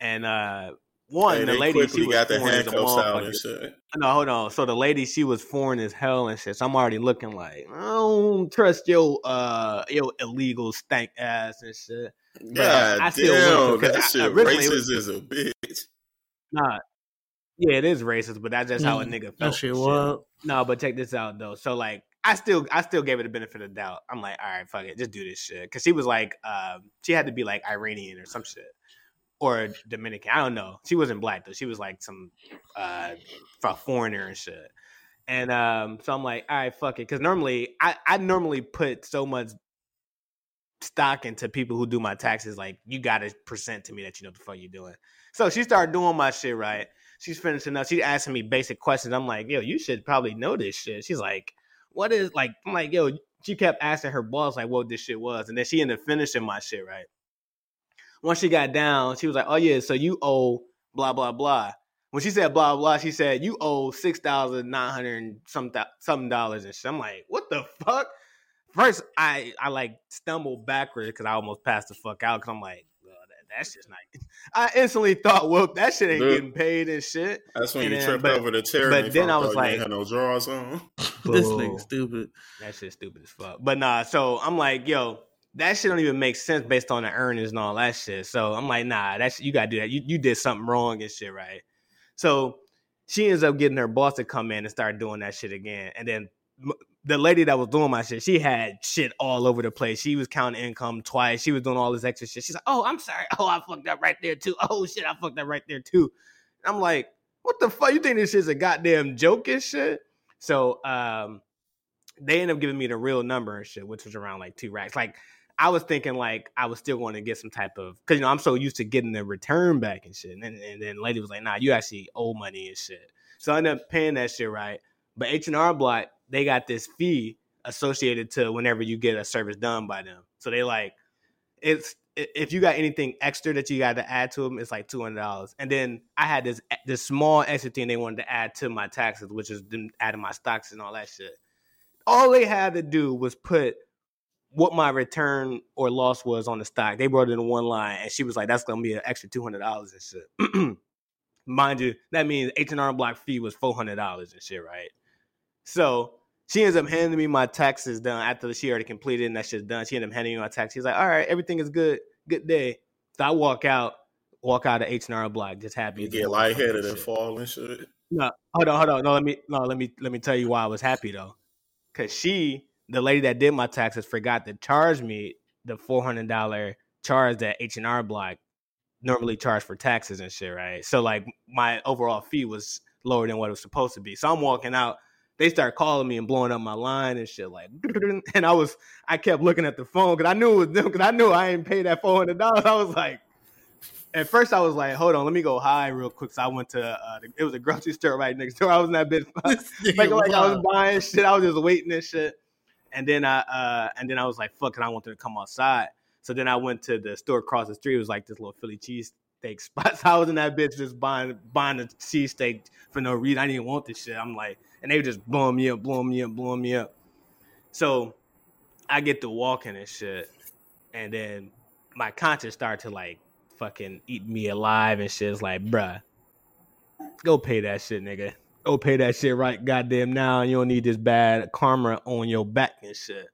And uh one, Hey, the lady quickly she was got the foreign as a handcuffs out and motherfucker. shit. No, hold on. So the lady, she was foreign as hell and shit. So I'm already looking like, I don't trust your uh your illegal stank ass and shit. God I still went damn, to- 'cause that I- shit originally it racist was- is a bitch. Nah. Yeah, it is racist, but that's just how a Mm, nigga felt. That shit shit. No, but check this out though. So like, I still, I still gave it the benefit of doubt. I'm like, all right, fuck it, just do this shit. Because she was like, um, she had to be like Iranian or some shit, or Dominican. I don't know. She wasn't black though. She was like some uh, foreigner and shit. And um, so I'm like, all right, fuck it. Because normally, I, I normally put so much stock into people who do my taxes. Like, you got to present to me that you know what the fuck you're doing. So she started doing my shit right. She's finishing up. She's asking me basic questions. I'm like, yo, you should probably know this shit. She's like, what is like? I'm like, yo. She kept asking her boss like what this shit was, and then she ended up finishing my shit right. Once she got down, she was like, oh yeah, so you owe blah blah blah. When she said blah blah, she said you owe six thousand nine hundred some some dollars and shit. I'm like, what the fuck? First, I I like stumbled backwards because I almost passed the fuck out because I'm like, that's just not. I instantly thought, well, that shit ain't Dude. getting paid and shit. That's when And you then- tripped but- over the chair. but then I out was you ain't like- had no drawers on. *laughs* This Boo. nigga stupid. That shit's stupid as fuck. But nah, so I'm like, yo, that shit don't even make sense based on the earnings and all that shit. So I'm like, nah, that's you gotta do that. You you did something wrong and shit, right? So she ends up getting her boss to come in and start doing that shit again. And then m- the lady that was doing my shit, she had shit all over the place. She was counting income twice. She was doing all this extra shit. She's like, oh, I'm sorry. *laughs* Oh, I fucked up right there too. Oh shit, I fucked up right there too. I'm like, what the fuck? You think this shit's a goddamn joke and shit? So um they ended up giving me the real number and shit, which was around like two racks. Like I was thinking like I was still going to get some type of because you know I'm so used to getting the return back and shit. And then, and then lady was like, nah, you actually owe money and shit. So I ended up paying that shit right. But H and R Block, they got this fee associated to whenever you get a service done by them. So they like it's if you got anything extra that you got to add to them, it's like two hundred dollars. And then I had this this small extra thing they wanted to add to my taxes, which is them adding my stocks and all that shit. All they had to do was put what my return or loss was on the stock. They brought it in one line, and she was like, "That's gonna be an extra two hundred dollars and shit." *clears throat* Mind you, that means H and R Block fee was four hundred dollars and shit, right? So she ends up handing me my taxes done after she already completed and that shit's done. She ended up handing me my taxes. She's like, "All right, everything is good. Good day." So I walk out, walk out of H and R Block, just happy. You get lightheaded and fall and shit. No, hold on, hold on. No, let me no, let me let me tell you why I was happy though. Cause she, the lady that did my taxes, forgot to charge me the four hundred dollar charge that H and R Block normally charge for taxes and shit, right? So like my overall fee was lower than what it was supposed to be. So I'm walking out. They start calling me and blowing up my line and shit like, *laughs* and I was I kept looking at the phone because I knew it was them because I knew I ain't paid that four hundred dollars. *laughs* I was like, at first I was like, hold on, let me go high real quick. So I went to uh, the- it was a grocery *laughs* store right next door. I was in that bitch like, like I was buying shit. I was just waiting and shit. And then I uh and then I was like, fuck and I wanted to come outside. So then I went to the store across the street. It was like this little Philly cheesesteak spot. So *laughs* I was in that bitch just buying buying a cheesesteak for no reason. I didn't want this shit. I'm like, and they were just blowing me up, blowing me up, blowing me up. So I get to walking and shit. And then my conscience started to like fucking eat me alive and shit. It's like, bruh, go pay that shit, nigga. Go pay that shit right goddamn now. You don't need this bad karma on your back and shit.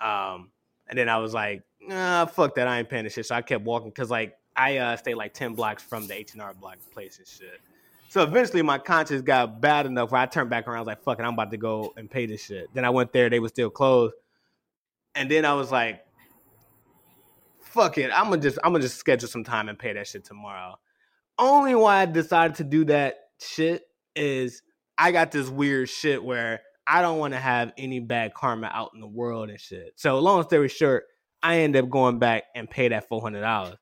Um, and then I was like, nah, fuck that. I ain't paying this shit. So I kept walking because like I uh stay like 10 blocks from the H&R block place and shit. So eventually my conscience got bad enough where I turned back around. I was like, fuck it, I'm about to go and pay this shit. Then I went there, they were still closed. And then I was like, fuck it. I'm gonna just I'm gonna just schedule some time and pay that shit tomorrow. Only why I decided to do that shit is I got this weird shit where I don't want to have any bad karma out in the world and shit. So long story short, I end up going back and pay that four hundred dollars.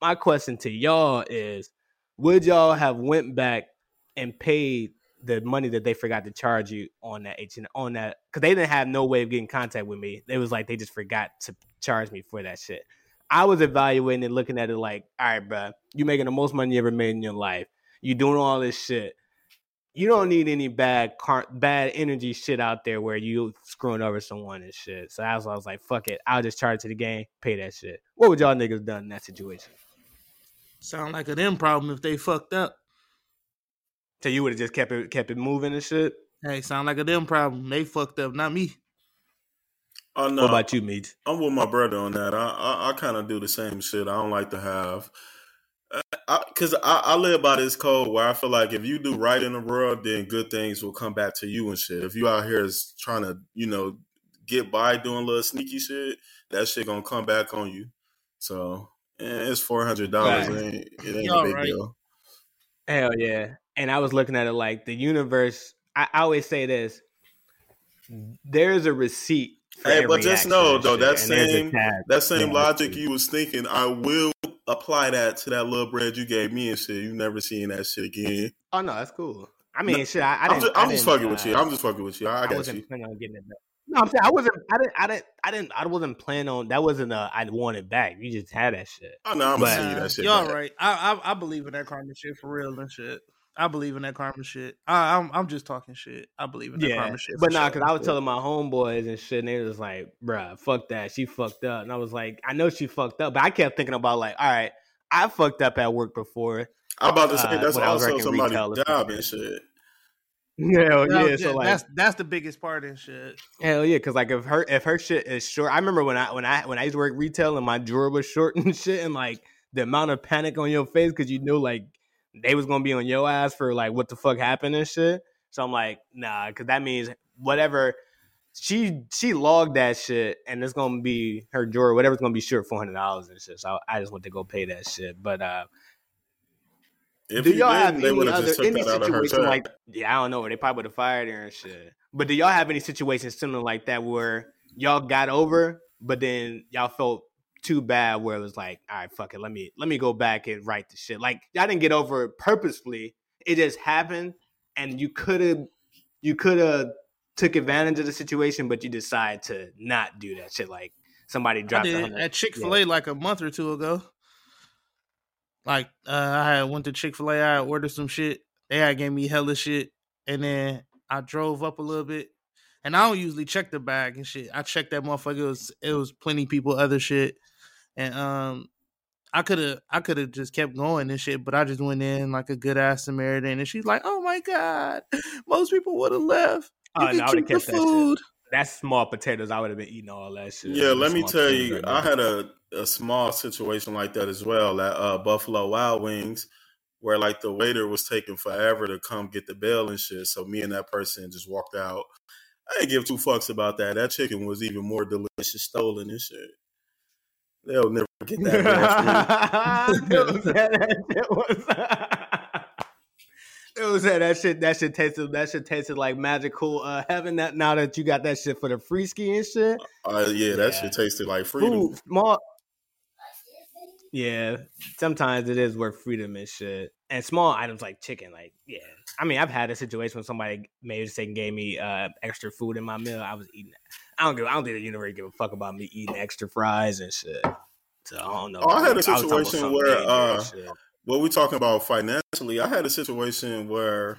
My question to y'all is, would y'all have went back and paid the money that they forgot to charge you on that H and on that because they didn't have no way of getting contact with me. It was like they just forgot to charge me for that shit. I was evaluating and looking at it like, all right, bro, you making the most money you ever made in your life. You doing all this shit. You don't need any bad car- bad energy shit out there where you screwing over someone and shit. So that's why I was like, fuck it. I'll just charge to the game, pay that shit. What would y'all niggas done in that situation? Sound like a them problem if they fucked up. So you would have just kept it kept it moving and shit. Hey, sound like a them problem. They fucked up, not me. Oh no, What about you, Meech? I'm with my brother on that. I I, I kind of do the same shit. I don't like to have, because I, I, I live by this code where I feel like if you do right in the world, then good things will come back to you and shit. If you out here is trying to, you know, get by doing little sneaky shit, that shit gonna come back on you. So eh, it's four hundred dollars. Right. It ain't, it ain't a big right. deal. Hell yeah. And I was looking at it like the universe. I, I always say this: there's a receipt. For Hey, but just know though that and there's a same that same logic you was thinking, I will apply that to that little bread you gave me and shit. You never seen that shit again. Oh no, that's cool. I mean, No, shit. I, I I'm didn't. just, I I'm just fucking with you. uh, I'm just fucking with you. I, I I got wasn't you. planning on getting it back. No, I'm saying I wasn't. I didn't. I didn't. I didn't. I wasn't planning on. That wasn't a. I want it back. You just had that shit. I know I'm But- gonna see you that shit. y'all back. right. I, I I believe in that karma shit for real and shit. I believe in that karma shit. I, I'm I'm just talking shit. I believe in that Yeah, karma shit. but for nah, sure. because I was telling my homeboys and shit, and they was like, "Bruh, fuck that. She fucked up." And I was like, "I know she fucked up," but I kept thinking about like, all right, I fucked up at work before. I'm about to say Uh, that's when I was also working somebody's job and shit. Hell Well, yeah, so like, that's that's the biggest part and shit. Hell yeah, because like if her if her shit is short, I remember when I when I when I used to work retail and my drawer was short *laughs* and shit, and like the amount of panic on your face because you knew like they was gonna be on your ass for like what the fuck happened and shit. So I'm like, nah, because that means whatever she she logged that shit and it's gonna be her drawer, whatever's gonna be short four hundred dollars and shit. So I just went to go pay that shit. But uh If do you y'all have any other any that out of her situation like yeah, I don't know, they probably would have fired her and shit. But do y'all have any situations similar like that where y'all got over, but then y'all felt too bad where it was like, all right, fuck it, let me let me go back and write the shit. Like y'all didn't get over it purposefully. It just happened and you could have you could have took advantage of the situation, but you decide to not do that shit. Like somebody dropped a did at Chick Fil A like a month or two ago. Like uh, I had went to Chick Fil A. I ordered some shit. They had gave me hella shit, and then I drove up a little bit. And I don't usually check the bag and shit. I checked that motherfucker. It was it was plenty people other shit, and um, I could have I could have just kept going and shit, but I just went in like a good ass Samaritan, and she's like, "Oh my god, *laughs* most people would have left. You can no, keep the that shit. Food." That's small potatoes. I would have been eating all that shit. Yeah, let me tell you, right I had a, a small situation like that as well at uh, Buffalo Wild Wings, where like the waiter was taking forever to come get the bill and shit. So me and that person just walked out. I didn't give two fucks about that. That chicken was even more delicious stolen and shit. They'll never get that bill free. it was that, that was. It was that that shit. That shit tasted. That shit tasted like magical uh, heaven. That now that you got that shit for the free ski and shit. Uh, yeah, that Yeah. shit tasted like freedom. Food, small. Yeah, sometimes it is worth freedom and shit. And small items like chicken, like yeah. I mean, I've had a situation when somebody made a mistake and gave me uh, extra food in my meal. I was eating it. I don't give. I don't think the universe give a fuck about me eating extra fries and shit. So I don't know. Oh, I had a was talking about situation where, uh, shit. What we're talking about financially, I had a situation where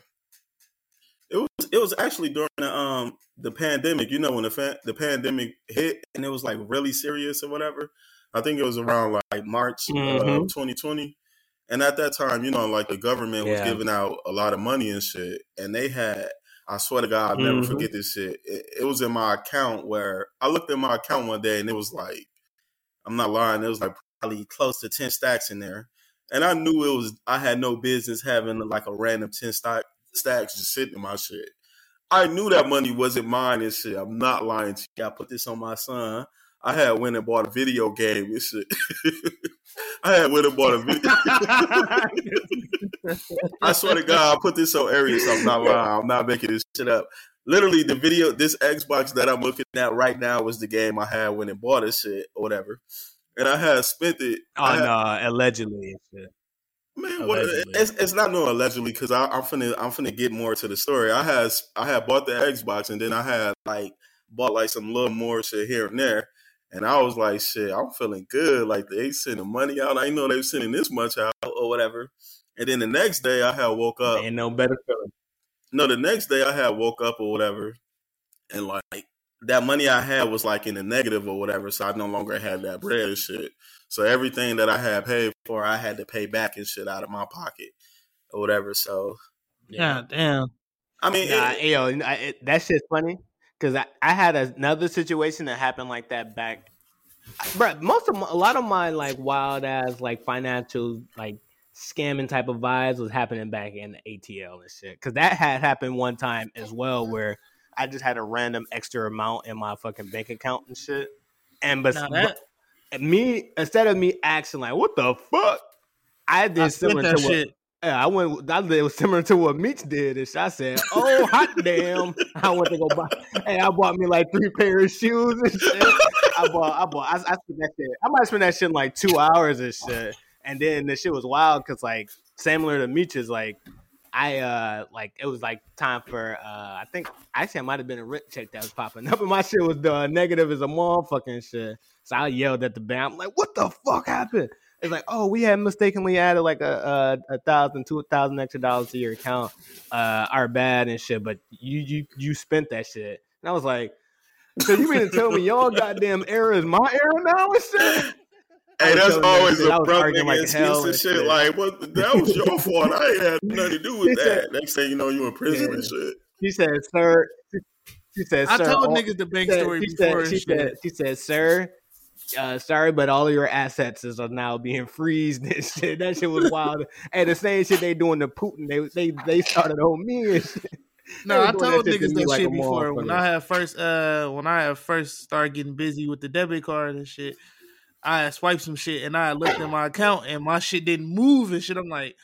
it was it was actually during the, um the pandemic. You know when the fa- the pandemic hit and it was like really serious or whatever. I think it was around like March Mhm. of 2020. And at that time, you know, like the government was Yeah. giving out a lot of money and shit. And they had, I swear to God, I'll never Mhm. forget this shit. It, it was in my account where I looked at my account one day and it was like, I'm not lying, it was like probably close to 10 stacks in there. And I knew it was, I had no business having like a random 10 stack, stacks just sitting in my shit. I knew that money wasn't mine and shit. I'm not lying to you. I put this on my son. I had went and bought a video game and shit. *laughs* I had went and bought a video. *laughs* I swear to God, I put this so areas. I'm not lying. I'm not making this shit up. Literally, the video, this Xbox that I'm looking at right now was the game I had when and bought this shit or whatever. And I had spent it. Oh I had, no, allegedly. Man, what, eh, it's, it's not no allegedly because I'm finna I'm finna get more to the story. I had I had bought the Xbox and then I had like bought like some little more shit here and there, and I was like, shit, I'm feeling good. Like they sending money out. I know they sending this much out or whatever. And then the next day I had woke up. Ain't no better feeling. No, the next day I had woke up or whatever, and like that money I had was like in the negative or whatever, so I no longer had that bread and shit. So everything that I had paid for, I had to pay back and shit out of my pocket or whatever. So Yeah, damn. I mean, Nah, it- yo, I, it, that shit's funny because I, I had another situation that happened like that back. Bro, most of my, a lot of my like wild ass like financial like scamming type of vibes was happening back in the ATL and shit. Because that had happened one time as well where I just had a random extra amount in my fucking bank account and shit. And but, that but me instead of me asking like what the fuck, I did I similar that to what shit. yeah, I went. I did was *laughs* similar to what Meech did, and I said, "Oh hot damn!" I went to go buy. Hey, I bought me like three pair of shoes and shit. I bought. I bought. I, I spent that shit. I might spend that shit in like two hours and shit. And then the shit was wild because like similar to Meech's, like I uh like it was like time for uh I think actually I might have been a rent check that was popping up, *laughs* and my shit was done negative as a motherfucking shit. So I yelled at the bank. I'm like, "What the fuck happened?" It's like, oh, we had mistakenly added like a a, a thousand, two thousand extra dollars to your account. Uh, our bad and shit, but you you you spent that shit. And I was like, so you mean to tell me y'all *laughs* goddamn error is my error now and shit? I hey, that's telling that always shit. I a was broke arguing nigga like excuse and and shit. shit. Like, what? That was your *laughs* fault. I ain't had nothing to do He with said- that. Next thing you know, you in prison and shit. She said, sir. She said, I sir. told all- niggas the bank said- story she before Said, and she said, shit. she said, sir. Uh, sorry, but all of your assets is- are now being freezed and *laughs* shit. That shit was wild. and the same shit they doing to Putin, they they they started on me and shit. *laughs* No, I told that niggas me that like shit before. When. I had first, uh, when I had first started getting busy with the debit card and shit, I swiped some shit and I looked at my account and my shit didn't move and shit. I'm like,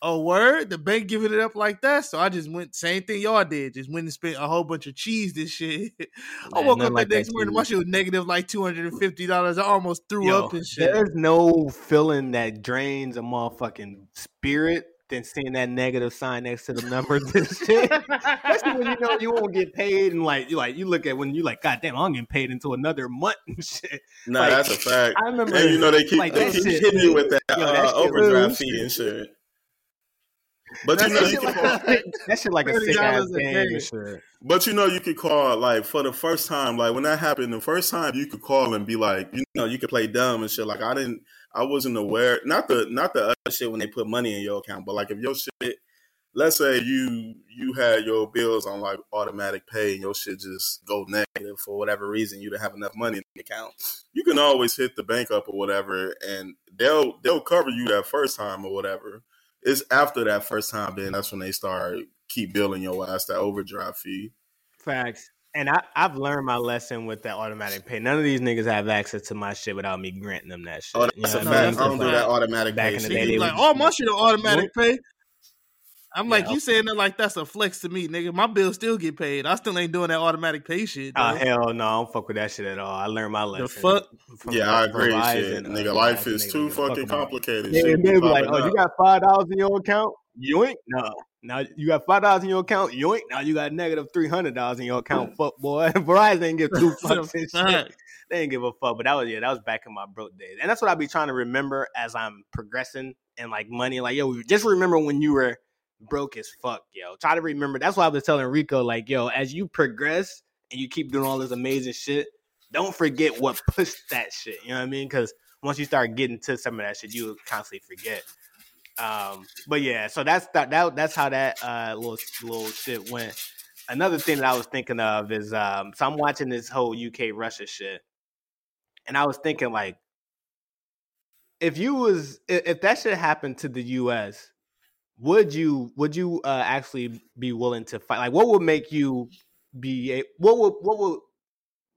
oh word, the bank giving it up like that. So I just went same thing y'all did, just went and spent a whole bunch of cheese this shit. *laughs* I woke up like the next morning, my shit was negative like two hundred and fifty dollars. I almost threw Yo, up and shit. There's no feeling that drains a motherfucking spirit than seeing that negative sign next to the numbers and *laughs* shit. Especially when you know you won't get paid and like you like you look at when you like, God damn, I'm getting paid into another month and *laughs* shit. Nah, Like, that's a fact. I remember And you know they keep like, they keep shit- hitting you with that, Yo, that uh, overdraft fee and shit. But you know you can like call, that shit like a sick ass $30 *laughs* game shit. but you know you could call like for the first time, like when that happened, the first time you could call and be like, you know, you could play dumb and shit. Like I didn't, I wasn't aware. Not the not the other shit when they put money in your account, but like if your shit, let's say you you had your bills on like automatic pay and your shit just go negative for whatever reason, you didn't have enough money in the account. You can always hit the bank up or whatever, and they'll they'll cover you that first time or whatever. It's after that first time, then that's when they start keep billing your ass that overdraft fee. Facts. And I, I've learned my lesson with that automatic pay. None of these niggas have access to my shit without me granting them that shit. Oh, You know a what No, I mean? I don't do that automatic Back pay in the day, Niggas they like, was- oh, my shit on automatic pay. I'm like, Yeah. you saying that like that's a flex to me, nigga. My bills still get paid. I still ain't doing that automatic pay shit. Oh though. hell no, I don't fuck with that shit at all. I learned my lesson. The fuck? from Yeah, I agree. Shit. uh, Nigga, life is niggas too give a fuck fucking complicated. Yeah, Shit and they be like, "Oh, you got five dollars in your account? You ain't No, now you got five dollars in your account. Yoink! Now you got negative three hundred dollars in your account. *laughs* Fuck boy, *laughs* Verizon ain't give two fucks and shit. They didn't give a fuck. But that was yeah, that was back in my broke days, and that's what I be trying to remember as I'm progressing and like money. Like yo, just remember when you were broke as fuck, yo. Try to remember. That's why I was telling Rico, like yo, as you progress and you keep doing all this amazing shit, don't forget what pushed that shit. You know what I mean? Because once you start getting to some of that shit, you constantly forget. Um, but yeah, so that's that, that that's how that uh little little shit went. Another thing that I was thinking of is um so I'm watching this whole UK Russia shit. And I was thinking like if you was if, that shit happened to the US, would you would you uh actually be willing to fight? Like what would make you be a, what would what would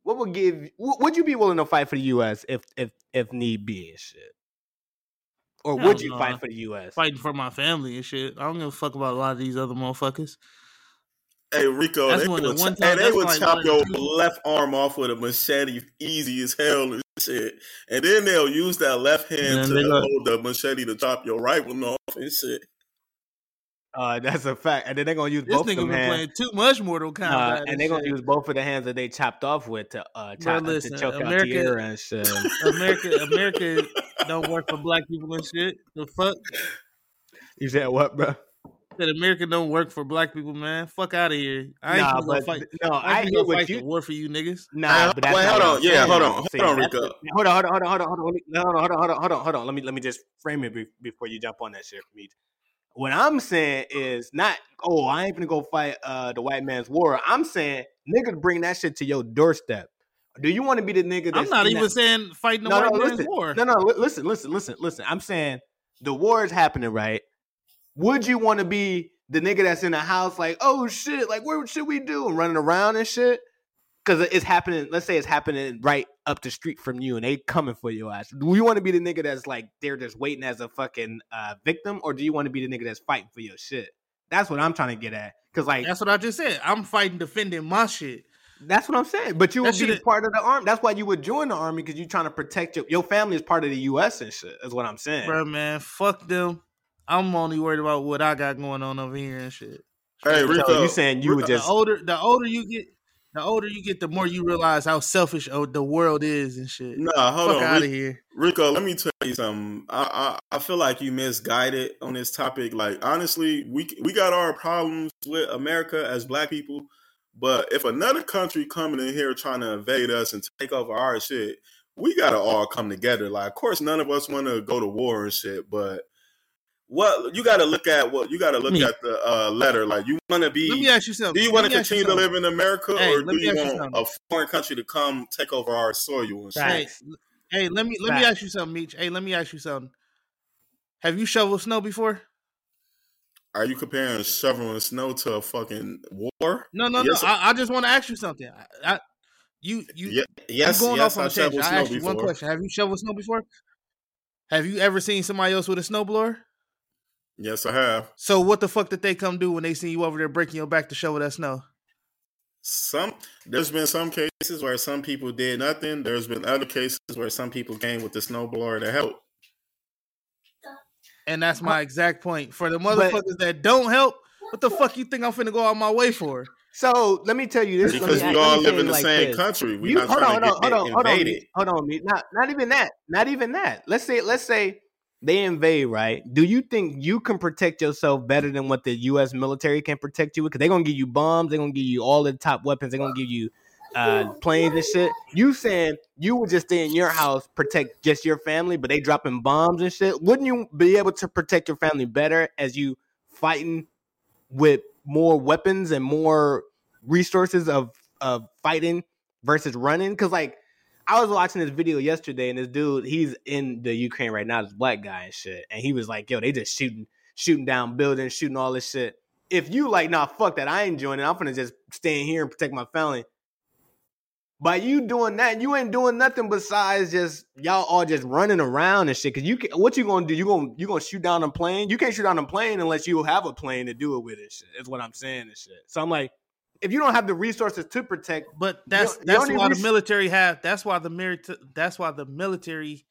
what would give? Would you be willing to fight for the U.S. if if if need be and shit? Or would you no. fight for the U.S.? Fighting for my family and shit. I don't give a fuck about a lot of these other motherfuckers. Hey Rico, That's they one- the would, one hey, they that's would like chop your two- left arm off with a machete, easy as hell and shit. And then they'll use that left hand to hold the machete to chop your right one off and shit. Uh, *laughs* that's a fact. And then they're gonna use This both of nigga them been hands. playing too much Mortal Kombat. Uh, and they're gonna shit. use both of the hands that they chopped off with to uh, Bro, chop, listen, to choke out America- Tierra and shit. *laughs* America, America don't work for black people and shit. The fuck you said what, bro? that America don't work for black people, man. Fuck out of here. I ain't Nah, gonna but fight. no, I I ain't get gonna what fight you. the war for you niggas. Nah, but that's wait, hold on. Yeah, saying. hold on. Hold saying on, Rico. Hold on, hold on, hold on, hold on, hold on, hold on, hold on, hold on, hold on. Let me let me just frame it be- before you jump on that shit for me. What I'm saying is not, oh, I ain't gonna go fight uh, the white man's war. I'm saying niggas bring that shit to your doorstep. Do you want to be the nigga? That's I'm not even that- saying fighting the no, white no, man's listen, war. no, no, li- listen, listen, listen, listen. I'm saying the war is happening, right? Would you want to be the nigga that's in the house, like, oh shit, like what should we do, and running around and shit? Because it's happening. Let's say it's happening right up the street from you, and they coming for your ass. Do you want to be the nigga that's like they're just waiting as a fucking uh, victim, or do you want to be the nigga that's fighting for your shit? That's what I'm trying to get at. Because like That's what I just said. I'm fighting defending my shit. that's what I'm saying. But you That would be shit- part of the army. That's why you would join the army because you're trying to protect your your family is part of the U.S. and shit. Is what I'm saying. Bro, man, fuck them. I'm only worried about what I got going on over here and shit. Hey, So Rico. you saying you would the just older the older you get, the older you get, the more you realize how selfish oh, the world is and shit. Nah, hold Fuck on. out Rico. of here. Rico, let me tell you something. I, I I feel like you misguided on this topic. Like honestly, we we got our problems with America as black people, but if another country coming in here trying to invade us and take over our shit, we gotta all come together. Like, of course, none of us want to go to war and shit, but what you got to look at what you got to look Me. at the uh, letter. Like, you want to be. Let me ask you something. do you want to me ask you continue to live in America, Hey, or do you ask you want a foreign country to come take over our soil and shit? Hey, hey, let me let me ask you something, Meech. Hey, let me ask you something. Have you shoveled snow before? Are you comparing shoveling snow to a fucking war? No, no, Yes, no. I, I just want to ask you something. I, I, you, you, Ye- yes, you going yes, off on I a tangent. I snow asked you one question. Have you shoveled snow before? Have you ever seen somebody else with a snowblower? Yes, I have. So what the fuck did they come do when they see you over there breaking your back to shovel that snow? Some there's been some cases where some people did nothing. There's been other cases where some people came with the snowblower to help. And that's my exact point. For the motherfuckers that don't help, what the fuck you think I'm finna go out my way for? So let me tell you this. Because we all live in the like same this. country. We're You, not hold trying on, to hold on, get hold on, hold on, invaded. me, hold on, me. Not, not even that. Not even that. Let's say, let's say they invade, right? Do you think you can protect yourself better than what the U.S. military can protect you with? Because they're gonna give you bombs, they're gonna give you all the top weapons, they're gonna give you uh planes and shit. You saying you would just stay in your house, protect just your family, but they dropping bombs and shit? Wouldn't you be able to protect your family better as you fighting with more weapons and more resources of of fighting versus running? Because like I was watching this video yesterday, and this dude he's in the Ukraine right now, this black guy and shit, and he was like, "Yo, they just shooting shooting down buildings, shooting all this shit." If you like, nah, fuck that, I ain't joining. It. I'm gonna just stay in here and protect my family. By you doing that, you ain't doing nothing besides just y'all all just running around and shit. Cause you can, what you gonna do? You gonna you gonna shoot down a plane? You can't shoot down a plane unless you have a plane to do it with and shit. Is what I'm saying and shit. So I'm like, if you don't have the resources to protect, But that's you that's why even the military have that's why the military that's why the military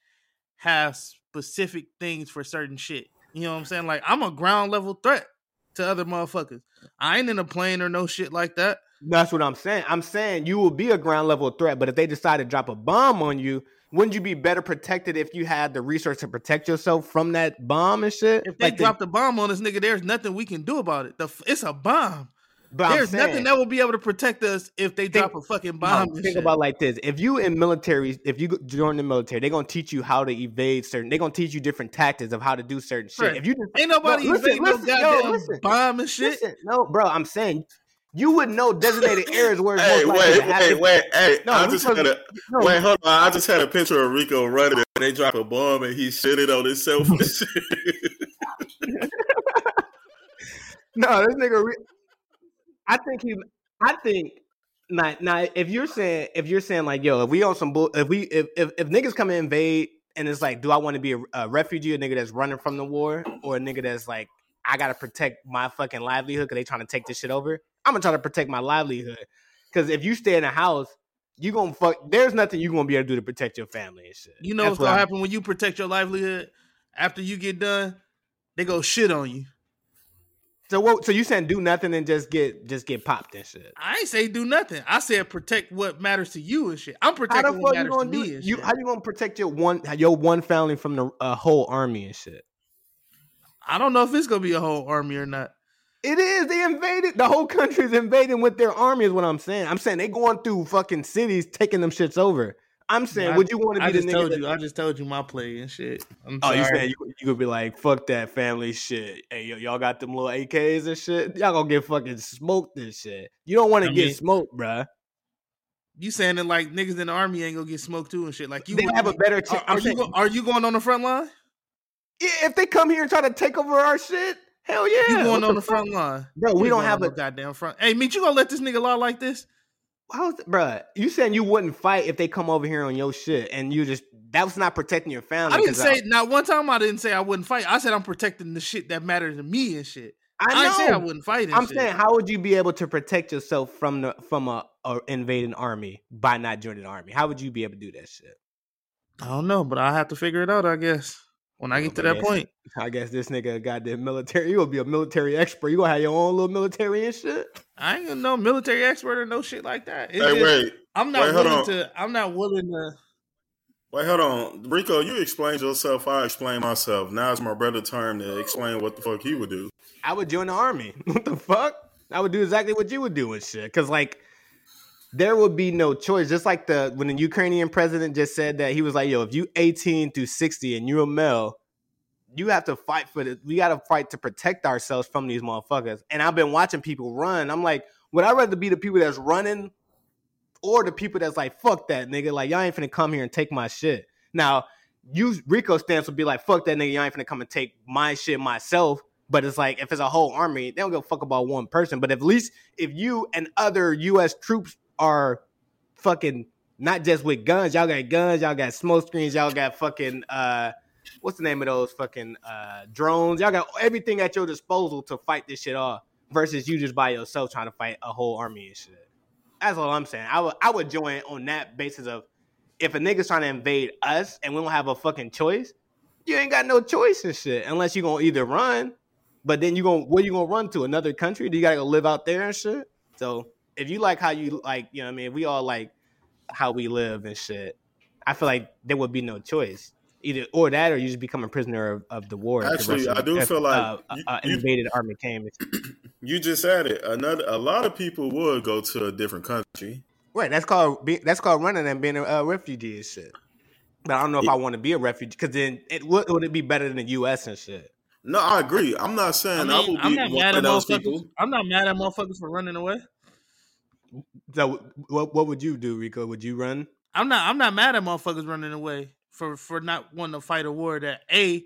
has specific things for certain shit. You know what I'm saying? Like I'm a ground level threat to other motherfuckers. I ain't in a plane or no shit like that. That's what I'm saying. I'm saying you will be a ground level threat, but if they decide to drop a bomb on you, wouldn't you be better protected if you had the resource to protect yourself from that bomb and shit? If they Like drop the bomb on us, nigga, there's nothing we can do about it. The, it's a bomb. But I'm there's nothing that will be able to protect us if they Think- drop a fucking bomb. and think shit. about like this: if you in military, if you join the military, they're gonna teach you how to evade certain. They're gonna teach you different tactics of how to do certain shit. Right. If you just Ain't nobody No, listen, evading no listen, yo, listen. bomb and shit. listen, no, bro, I'm saying you would know designated *laughs* areas where it's Hey, most likely wait, to happen. wait, wait. Hey, No, I just supposed had a No, wait. Hold on. I just had a picture of Rico running. And they drop a bomb and he shitted on himself. and. *laughs* *laughs* No, this nigga. Re- I think he. I think Now, now, if you're saying if you're saying like, yo, if we on some bull, if we if if, if niggas come and invade and it's like, do I want to be a, a refugee, a nigga that's running from the war, or a nigga that's like, I gotta protect my fucking livelihood because they trying to take this shit over? I'm gonna try to protect my livelihood because if you stay in a house, you gonna fuck. There's nothing you gonna be able to do to protect your family and shit. You know That's what's what gonna happen when you protect your livelihood? After you get done, they go shit on you. So what? So you saying do nothing and just get just get popped and shit? I ain't say do nothing. I said protect what matters to you and shit. I'm protecting what matters to do me and You shit. how you gonna protect your one your one family from the uh, whole army and shit? I don't know if it's gonna be a whole army or not. It is. They invaded. The whole country's invading with their army. Is what I'm saying. I'm saying they going through fucking cities, taking them shits over. I'm saying, I- would you want to I be the just nigga? told that- you. I just told you my play and shit. I'm oh, you sorry. saying you, you could be like, fuck that family shit. Hey, yo, y'all got them little AKs and shit. Y'all gonna get fucking smoked and shit. You don't want to get mean- smoked, bruh. You saying that like niggas in the army ain't gonna get smoked too and shit. Like you They would- have a better chance. Are, are you go, are you going on the front line? Yeah, if they come here and try to take over our shit, hell yeah. You going What on the the front line, Bro, we You don't have a goddamn front. Hey, Meech you gonna let this nigga lie like this? How's bruh? You saying you wouldn't fight if they come over here on your shit, and you just that was not protecting your family. I didn't say not one time. I didn't say I wouldn't fight. I said I'm protecting the shit that matters to me and shit. I, I didn't say I know. wouldn't fight. And I'm shit. saying, how would you be able to protect yourself from the from a, a invading army by not joining the army? How would you be able to do that shit? I don't know, but I have to figure it out. I guess when I get to that yes. point. *laughs* I guess this nigga got the military. You gonna be a military expert. You gonna have your own little military and shit. I ain't gonna no military expert or no shit like that. It's Hey, just- wait, I'm not wait, willing to. I'm not willing to. wait, hold on, Rico. You explained yourself. I explain myself. Now it's my brother's turn to explain what the fuck he would do. I would join the army. *laughs* What the fuck? I would do exactly what you would do and shit. Cause like there would be no choice. Just like the when the Ukrainian president just said that he was like, yo, if you 18 through 60 and you're a male, you have to fight for this. we gotta fight to protect ourselves from these motherfuckers. And I've been watching people run. I'm like, would I rather be the people that's running or the people that's like, fuck that nigga, like y'all ain't finna come here and take my shit. Now, you Rico stance would be like, fuck that nigga, y'all ain't finna come and take my shit myself. But it's like if it's a whole army, they don't give a fuck about one person. But at least if you and other US troops are fucking not just with guns, y'all got guns, y'all got smoke screens, y'all got fucking uh what's the name of those fucking uh drones? Y'all got everything at your disposal to fight this shit off versus you just by yourself trying to fight a whole army and shit. That's all I'm saying. I would I would join on that basis of if a nigga's trying to invade us and we don't have a fucking choice, you ain't got no choice and shit unless you're gonna either run, but then you gonna where you gonna run to another country? Do you gotta go live out there and shit? So if you like how you like, you know, what I mean, if we all like how we live and shit, I feel like there would be no choice. Either or that, or you just become a prisoner of, of the war. if the Actually, I do if, feel like uh, you- uh, you- invaded army came. *clears throat* You just said it. Another, a lot of people would go to a different country. Right, that's called that's called running and being a uh, refugee and shit. But I don't know if I want to be a refugee because then it would would it be better than the U.S. and shit. No, I agree. I'm not saying I I, mean, will I'm be not one mad of at those people. I'm not mad at motherfuckers for running away. So what what would you do, Rico? Would you run? I'm not. I'm not mad at motherfuckers running away for for not wanting to fight a war that a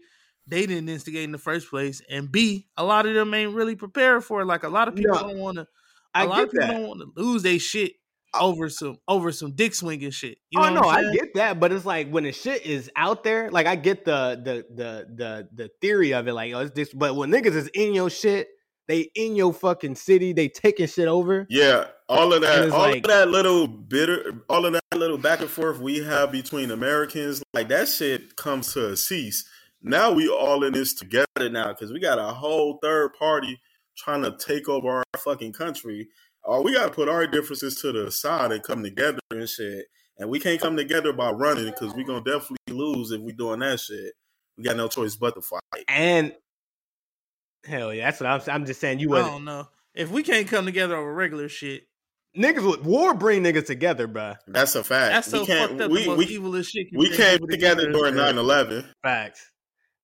they didn't instigate in the first place, and b a lot of them ain't really prepared for it. Like a lot of people No, don't want to. I A lot get of people that. don't want to lose their shit oh. over some over some dick swinging shit. You oh know no, I'm I get that, but it's like when the shit is out there, like I get the the the the the theory of it, like oh, it's this, but when niggas is in your shit, they in your fucking city, they taking shit over. Yeah, all of that, all like- of that little bitter, all of that little back and forth we have between Americans, like that shit comes to a cease. Now we all in this together now because we got a whole third party trying to take over our fucking country. Or we got to put our differences to the side and come together and shit. And we can't come together by running because we're gonna definitely lose if we doing that shit. We got no choice but to fight. And hell yeah, that's what I'm. I'm just saying. You I don't know if we can't come together over regular shit. niggas would war bring niggas together, bruh. That's a fact. That's so we can't. fucked up. we the most we, evilest shit. we came people together during 9-11. Facts.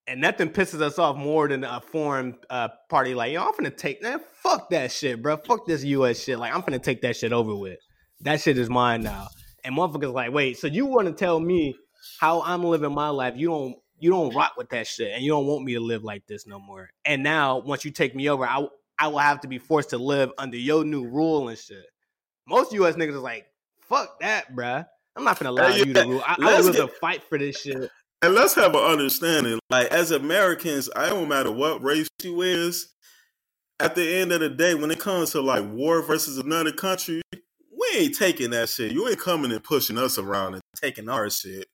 And nothing pisses us off more than a foreign uh, party like, yo, I'm finna take that. Fuck that shit, bro. Fuck this US shit. Like, I'm finna take that shit over with. That shit is mine now. And motherfuckers like, wait, so you want to tell me how I'm living my life? You don't, you don't rock with that shit, and you don't want me to live like this no more. And now, once you take me over, I, I will have to be forced to live under your new rule and shit. most U.S. niggas is like, fuck that, bruh. I'm not gonna allow Hey, you to rule. I, I was get- to fight for this shit. And let's have an understanding. Like as Americans, I don't matter what race you is. At the end of the day, when it comes to like war versus another country, we ain't taking that shit. You ain't coming and pushing us around and taking our shit.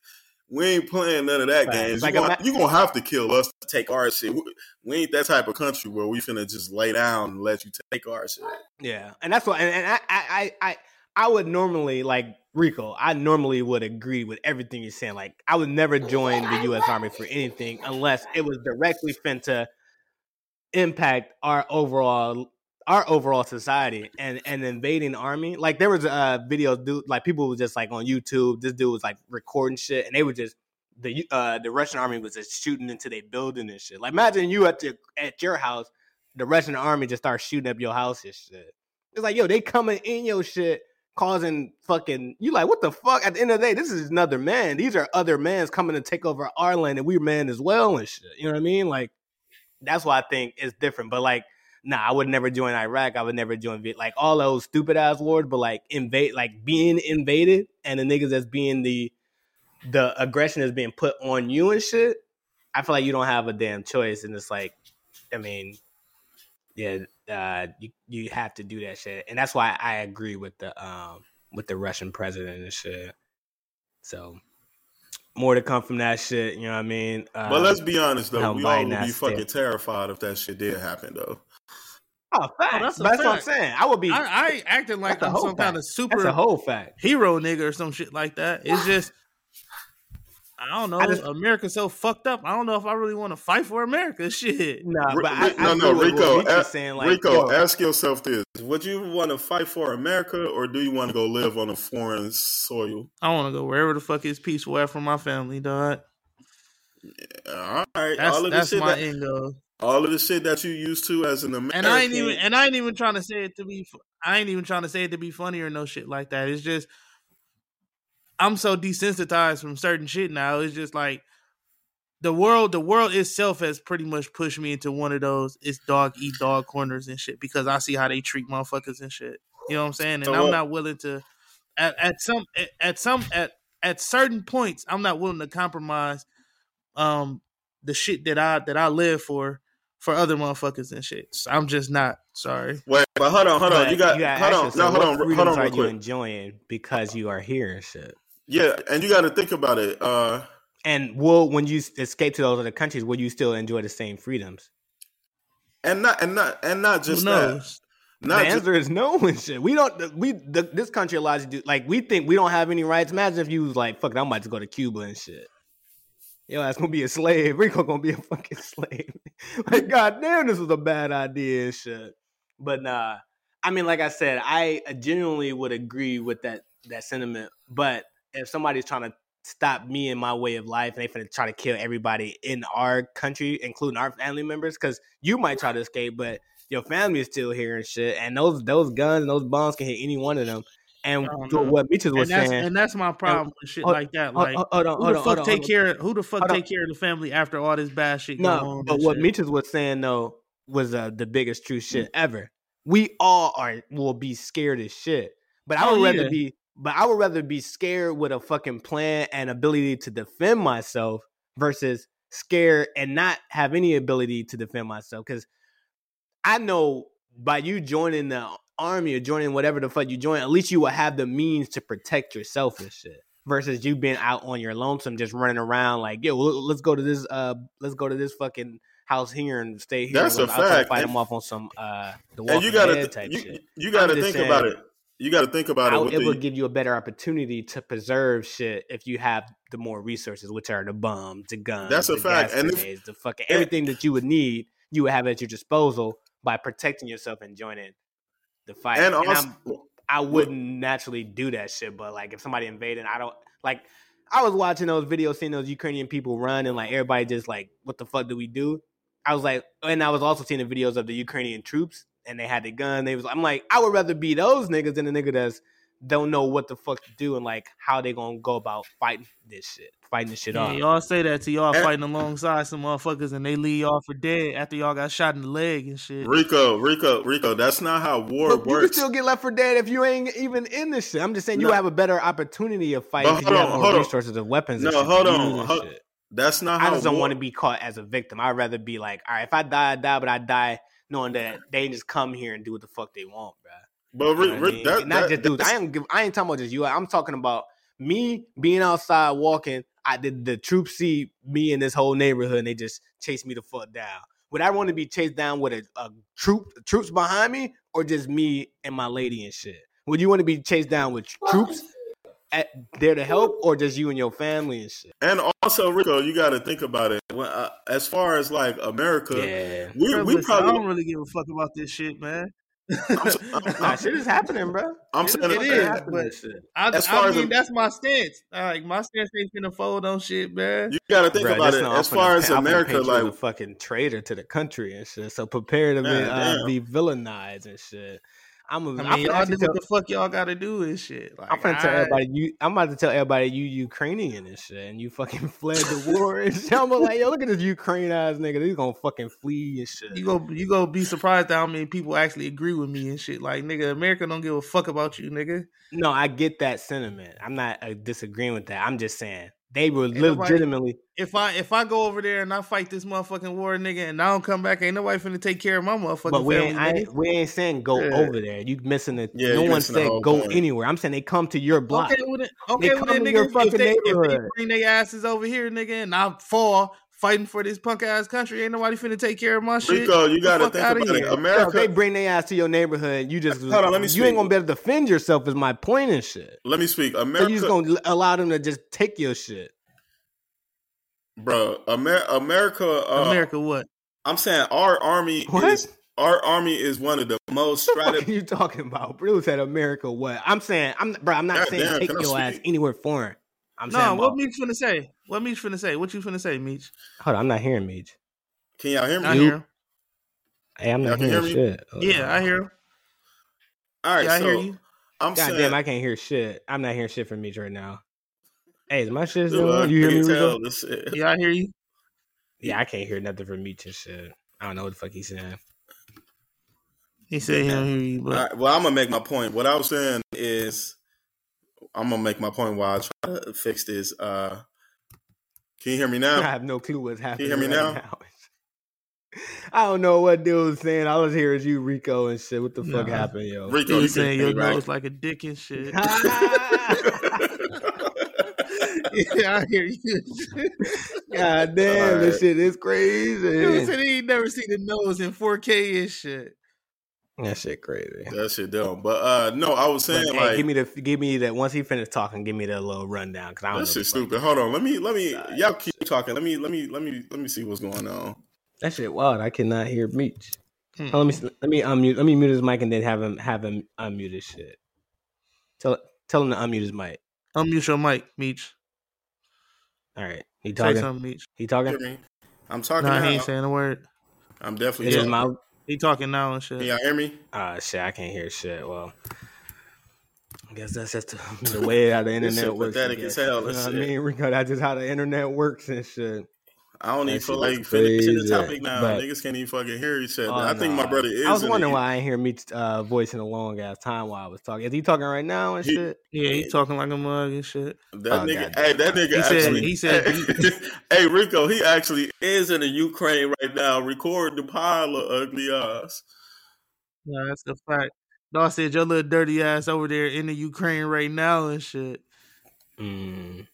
We ain't playing none of that Facts. games. Like, you, gonna, gonna have to kill us to take our shit. We, we ain't that type of country where we finna just lay down and let you take our shit. Yeah, and that's what. And, and I, I, I, I, I would normally like Rico. I normally would agree with everything you're saying. Like, I would never join the U.S. Army for anything unless it was directly fin to impact our overall our overall society and an invading army like there was uh video, dude like people was just like on youtube this dude was like recording shit and they were just the uh the russian army was just shooting into their building and shit. Like imagine you at your at your house the russian army just starts shooting up your house and shit. It's like yo they coming in your shit causing fucking you like what the fuck? At the end of the day this is another man. These are other mans coming to take over our land and we're man as well and shit. You know what i mean? Like that's why I think it's different. But like, nah, I would never join Iraq. I would never join Viet- like all those stupid ass wars. But like invade, like being invaded, and the niggas that's being the the aggression is being put on you and shit. I feel like you don't have a damn choice, and it's like, I mean, yeah, uh, you you have to do that shit, and that's why I agree with the um with the Russian president and shit. So more to come from that shit. You know what I mean? Uh, But let's be honest though, we all would be fucking terrified if that shit did happen though. Oh, oh facts. that's a But that's what I'm saying. I would be. I, I ain't acting like That's a I'm whole some kind of super that's a whole fact. hero nigga or some shit like that. It's just I don't know. I just- America's so fucked up. I don't know if I really want to fight for America. *laughs* Shit. Nah, but I, Ri- I no, no, Rico, what Rico's a- saying. Like, Rico, yo, ask yourself this: Would you want to fight for America, or do you want to go live on a foreign soil? I want to go wherever the fuck is peaceful at for my family, dog. All right, That's all of the that's shit my that end goal. All of the shit that you used to as an American. And I ain't even and I ain't even trying to say it to be I ain't even trying to say it to be funny or no shit like that. It's just I'm so desensitized from certain shit now. It's just like the world. The world itself has pretty much pushed me into one of those it's dog eat dog corners and shit because I see how they treat motherfuckers and shit. You know what I'm saying? And So I'm what- not willing to at, at some at, at some at at certain points I'm not willing to compromise um the shit that I that I live for for other motherfuckers and shit. So I'm just not sorry. Wait, but hold on, hold on. but You got, gotta hold on, no, hold what on, hold on. Are real you enjoying because you are here and shit? Yeah, and you got to think about it. Uh, And will when you escape to those other countries, will you still enjoy the same freedoms? and not, and not, and not Who just that. Not the just, answer is no *laughs* and shit. We don't. We the, this country allows you to like we think we don't have any rights. Imagine if you was like, "Fuck, it, I'm about to go to Cuba and shit." Yo, that's gonna be a slave. *laughs* Rico gonna be a fucking slave. *laughs* like, goddamn, this was a bad idea and shit. But nah, I mean, like I said, I uh, genuinely would agree with that that sentiment. But if somebody's trying to stop me in my way of life and they finna try to kill everybody in our country, including our family members, because you might try to escape, but your family is still here and shit. And those those guns and those bombs can hit any one of them. And Oh, what Mitchell was And that's saying, and that's my problem with shit like that. Like hold on, who the fuck take care who the fuck take care of the family after all this bad shit No, but and what shit? Meechers was saying though was uh, the biggest true shit ever. We all are will be scared as shit. But I Oh, would rather yeah. be but I would rather be scared with a fucking plan and ability to defend myself versus scared and not have any ability to defend myself. Cause I know by you joining the army or joining whatever the fuck you join, at least you will have the means to protect yourself and shit. Versus you being out on your lonesome, just running around like, yo, let's go to this, uh, let's go to this fucking house here and stay here. That's a I'll try to fact. Fight And- them off on some, uh, the and you got Dead to, type you, shit. you got to I'm just think about it. You got to think about it. I- it the, will give you a better opportunity to preserve shit if you have the more resources, which are the bombs, the guns, That's a fact. And if- the fucking everything that you would need, you would have at your disposal by protecting yourself and joining the fight. and And also, I'm- I wouldn't naturally do that shit, but like if somebody invaded, I don't like. I was watching those videos, seeing those Ukrainian people run, and like everybody just like, "What the fuck do we do?" I was like, and I was also seeing the videos of the Ukrainian troops, and they had the gun. They was, I'm like, I would rather be those niggas than the nigga that's don't know what the fuck to do and like how they gonna go about fighting this shit, fighting this shit Yeah, off. y'all say that to y'all Eh. fighting alongside some motherfuckers and they leave y'all for dead after y'all got shot in the leg and shit. Rico, Rico, Rico. That's not how war But you can still get left for dead if you ain't even in this shit. I'm just saying you No. have a better opportunity of fighting But because you hold have on, more hold on. resources of weapons. No, and shit hold on, hold- That's not I just don't war- want to be caught as a victim. I'd rather be like, all right, if I die, I die, but I die knowing that they just come here and do what the fuck they want, bro. But You Rick, know I mean? that, not that- just dudes. I ain't give, I ain't talking about just you. I'm talking about me being outside walking. I did the troops see me in this whole neighborhood and they just chase me the fuck down. Would I want to be chased down with a, a troop troops behind me or just me and my lady and shit? Would you want to be chased down with troops at, there to help or just you and your family and shit? and also Rico, you got to think about it. When, uh, as far as like America, Yeah. we Bro, we listen, I don't really give a fuck about this shit, man. I'm, s- I'm, *laughs* Nah, I'm, shit is happening, bro. I'm Shit saying it fucking is, happening but- I, As far I as mean, a- that's my stance. Like my stance ain't gonna fold on shit, man. you got to think Bruh, about it. know As far as pa- I'm finna America, paint you as a like fucking traitor to the country and shit. So prepare to be, uh, be villainized and shit. I'm a, I mean, y'all do tell, what the fuck y'all gotta do and shit. Like, I'm finna tell everybody you. I'm about to tell everybody you Ukrainian and shit, and you fucking *laughs* fled the war and shit. I'm like, yo, look at this Ukraine ass nigga. He's gonna fucking flee and shit. You go, you go be surprised how many people actually agree with me and shit. Like, nigga, America don't give a fuck about you, nigga. No, I get that sentiment. I'm not uh, disagreeing with that. I'm just saying they were nobody- legitimately. If I if I go over there and I fight this motherfucking war, nigga, and I don't come back, ain't nobody finna take care of my motherfucking But we family. ain't, I we ain't saying go Yeah. over there. You missing it. Yeah, no you one said go point. anywhere. I'm saying they come to your block. Okay, with it. Okay, with come it, to your nigga. If fucking they, if they bring their asses over here, nigga, and I fall fighting for this punk ass country, ain't nobody finna take care of my shit. Rico, you got to fuck think outta about it. here. Bro, if America. they bring their ass to your neighborhood, you just *laughs* Hold on, let me you speak. ain't gonna be able to defend yourself. Is my point and shit. let me speak. So America, you just gonna allow them to just take your shit. bro. Amer- America. Uh, America, what? I'm saying our army What? is our army is one of the most *laughs* What the fuck strategic. are you talking about? Bruce said America. What? I'm saying, I'm bro. I'm not God saying damn, take can I your ass anywhere foreign. I'm No, saying, what about- Meech finna say? What Meech finna say? What you finna say, Meech? hold on, I'm not hearing Meech. Can y'all hear me? I hear him. Hey, I'm Y'all not hearing hear shit. Hold Yeah, I hear him. All right, Yeah, I so hear you. I'm God saying. damn, I can't hear shit. I'm not hearing shit from Meech right now. Hey, is my shit still Look, on? You hear I me? can Rico? tell. Yeah, I hear you. Yeah, I can't hear nothing from Meech and shit. I don't know what the fuck he's saying. He said he don't hear you, but All right, well, I'm gonna make my point. What I was saying is, I'm gonna make my point while I try to fix this. Uh, can you hear me *laughs* now? I have no clue what's happening. Can you hear me right now? *laughs* I don't know what dude was saying. All I was hearing is you, Rico, and shit. What the fuck Nah. happened, yo? Rico, you saying your me, right? nose like a dick and shit. *laughs* Yeah, I hear you. God damn, Alright. this shit is crazy. Dude said he ain't never seen a nose in 4K and shit. That shit crazy. that shit dumb. But uh, no, I was saying But, hey, like give me the give me that once he finished talking, give me that little rundown because I don't that shit stupid. Hold on, let me let me Sorry. y'all keep talking. Let me let me let me let me see what's going on. That shit wild. I cannot hear Meech. Hmm. Oh, let me let me unmute. Let me mute his mic and then have him have him unmute his shit. Tell tell him to unmute his mic. Unmute your mic, Meech. All right, he Say talking. something, Meech. He talking. me? I'm talking Nah, he ain't saying a word. I'm definitely is talking. mouth. He talking now and shit. Can y'all hear me? Ah, shit, I can't hear shit. Well, I guess that's just the, the way how the internet works. Pathetic as hell, You know this what I shit. mean, *laughs* Rico, that's just how the internet works and shit. I don't even feel like finishing the topic now. but- Niggas can't even fucking hear each other. Oh, I think no. my brother is. I was wondering why I ain't hear Meech's uh, voice in a long ass time while I was talking. Is he talking right now and He- shit? Yeah, he talking like a mug and shit. That Oh, nigga, God hey, that nigga He said- actually. he said *laughs* hey, hey, Rico, he actually is in the Ukraine right now, recording the pile of ugly ass. Nah, that's the fact. Dawg said your little dirty ass over there in the Ukraine right now and shit. Mm.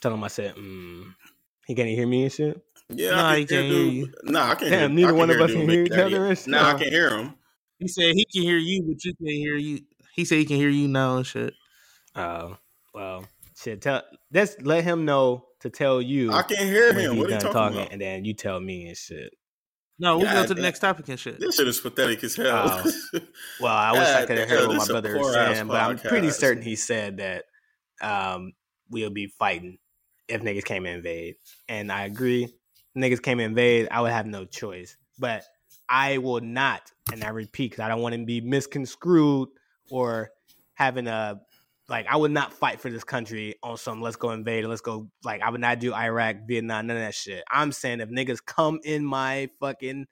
Tell him I said, mm. He can't hear me and shit. Yeah, Nah, I he can can't hear hear you. Nah, I can Damn, hear. neither I can one of us can hear Big each other and Nah, I stuff. can hear him. He said he can hear you, but you can't hear you. He said he can hear you now and shit. Oh, well, shit. Tell let's let him know to tell you I can't hear him. What are you talking talking, about? and then you tell me and shit. No, we go to the next topic and shit. This shit is pathetic as hell. Well, I wish I could have heard what my brother was saying, but I'm pretty certain he said that um, we'll be fighting if niggas came and invade. And I agree. Niggas came and invade, I would have no choice. But I will not, and I repeat, because I don't want to be misconstrued or having a like I would not fight for this country on some let's go invade let's go like I would not do Iraq, Vietnam, none of that shit. I'm saying if niggas come in my fucking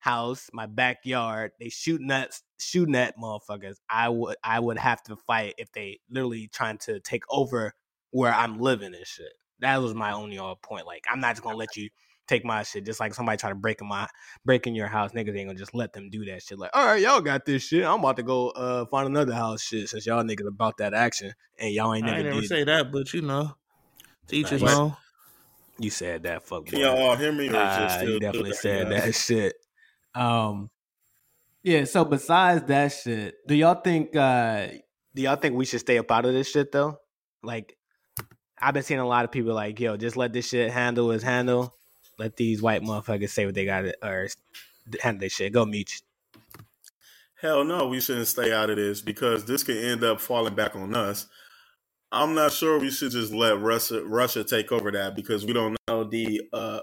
house, my backyard, they shooting at shooting at motherfuckers, I would I would have to fight if they literally trying to take over where I'm living and shit. That was my only uh, point. Like I'm not just gonna let you take my shit. Just like somebody try to break in my break in your house, niggas ain't gonna just let them do that shit. Like, all right, y'all got this shit. I'm about to go uh find another house shit since y'all niggas about that action and y'all ain't I never ain't never did. say that, but you know, teachers us Nice. know. You said that, fuck. Can boy. y'all all hear me? Or is Ah, still you definitely said Yeah. that *laughs* shit. Um, yeah. So besides that shit, do y'all think? uh Do y'all think we should stay up out of this shit though? Like, I've been seeing a lot of people like, yo, just let this shit handle his handle. Let these white motherfuckers say what they got or handle this shit. Go meet. Hell no, we shouldn't stay out of this because this could end up falling back on us. I'm not sure we should just let Russia Russia take over that because we don't know the uh